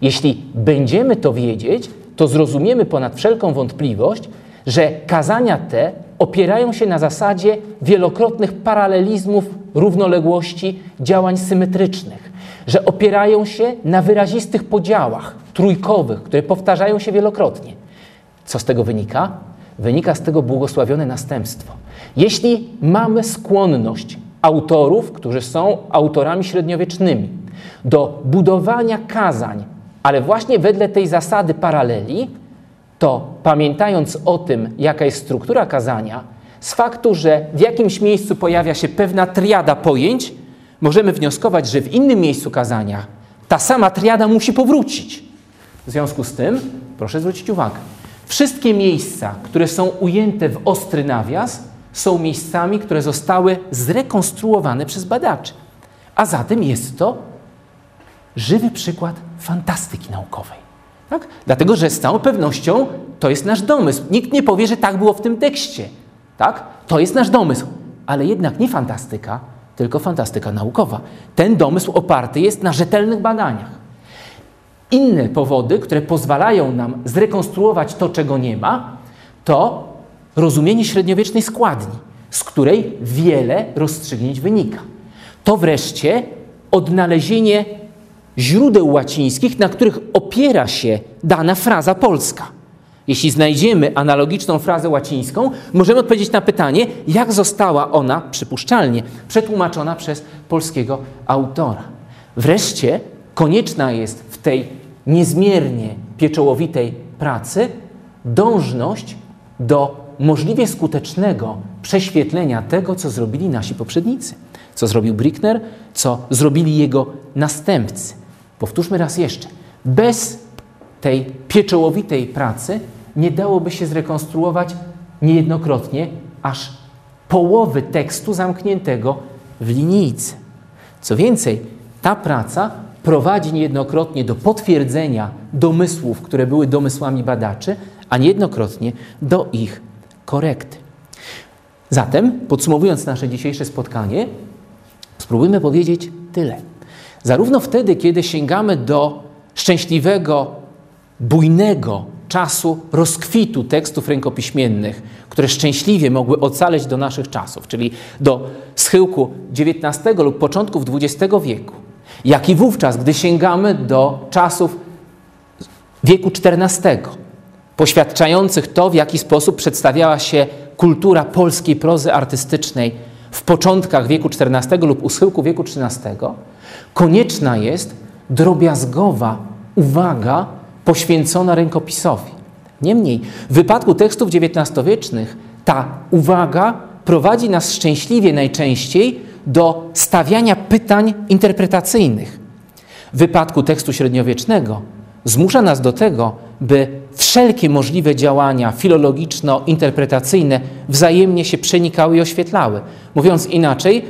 B: Jeśli będziemy to wiedzieć, to zrozumiemy ponad wszelką wątpliwość, że kazania te opierają się na zasadzie wielokrotnych paralelizmów, równoległości działań symetrycznych, że opierają się na wyrazistych podziałach trójkowych, które powtarzają się wielokrotnie. Co z tego wynika? Wynika z tego błogosławione następstwo. Jeśli mamy skłonność autorów, którzy są autorami średniowiecznymi, do budowania kazań, ale właśnie wedle tej zasady paraleli, to pamiętając o tym, jaka jest struktura kazania, z faktu, że w jakimś miejscu pojawia się pewna triada pojęć, możemy wnioskować, że w innym miejscu kazania ta sama triada musi powrócić. W związku z tym, proszę zwrócić uwagę, wszystkie miejsca, które są ujęte w ostry nawias, są miejscami, które zostały zrekonstruowane przez badaczy. A zatem jest to żywy przykład fantastyki naukowej. Tak? Dlatego, że z całą pewnością to jest nasz domysł. Nikt nie powie, że tak było w tym tekście. Tak? To jest nasz domysł. Ale jednak nie fantastyka, tylko fantastyka naukowa. Ten domysł oparty jest na rzetelnych badaniach. Inne powody, które pozwalają nam zrekonstruować to, czego nie ma, to rozumienie średniowiecznej składni, z której wiele rozstrzygnięć wynika. To wreszcie odnalezienie źródeł łacińskich, na których opiera się dana fraza polska. Jeśli znajdziemy analogiczną frazę łacińską, możemy odpowiedzieć na pytanie, jak została ona, przypuszczalnie, przetłumaczona przez polskiego autora. Wreszcie konieczna jest w tej niezmiernie pieczołowitej pracy dążność do możliwie skutecznego prześwietlenia tego, co zrobili nasi poprzednicy, co zrobił Brickner, co zrobili jego następcy. Powtórzmy raz jeszcze. Bez tej pieczołowitej pracy nie dałoby się zrekonstruować niejednokrotnie aż połowy tekstu zamkniętego w linijce. Co więcej, ta praca prowadzi niejednokrotnie do potwierdzenia domysłów, które były domysłami badaczy, a niejednokrotnie do ich korekty. Zatem, podsumowując nasze dzisiejsze spotkanie, spróbujmy powiedzieć tyle. Zarówno wtedy, kiedy sięgamy do szczęśliwego, bujnego czasu rozkwitu tekstów rękopiśmiennych, które szczęśliwie mogły ocaleć do naszych czasów, czyli do schyłku XIX lub początków XX wieku, jak i wówczas, gdy sięgamy do czasów wieku XIV, poświadczających to, w jaki sposób przedstawiała się kultura polskiej prozy artystycznej w początkach wieku XIV lub u schyłku wieku XIII, konieczna jest drobiazgowa uwaga poświęcona rękopisowi. Niemniej, w wypadku tekstów XIX-wiecznych ta uwaga prowadzi nas szczęśliwie najczęściej do stawiania pytań interpretacyjnych. W wypadku tekstu średniowiecznego zmusza nas do tego, by wszelkie możliwe działania filologiczno-interpretacyjne wzajemnie się przenikały i oświetlały. Mówiąc inaczej,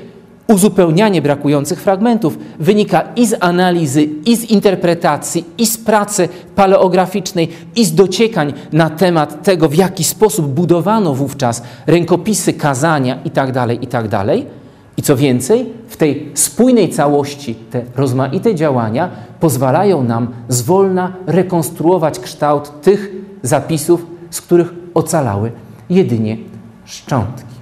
B: uzupełnianie brakujących fragmentów wynika i z analizy, i z interpretacji, i z pracy paleograficznej, i z dociekań na temat tego, w jaki sposób budowano wówczas rękopisy, kazania itd., itd. I co więcej, w tej spójnej całości te rozmaite działania pozwalają nam zwolna rekonstruować kształt tych zapisów, z których ocalały jedynie szczątki.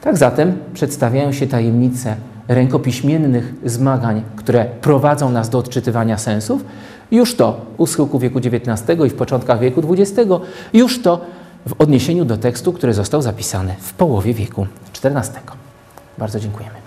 B: Tak zatem przedstawiają się tajemnice rękopiśmiennych zmagań, które prowadzą nas do odczytywania sensów, już to u schyłku wieku XIX i w początkach wieku XX, już to w odniesieniu do tekstu, który został zapisany w połowie wieku XIV. Bardzo dziękujemy.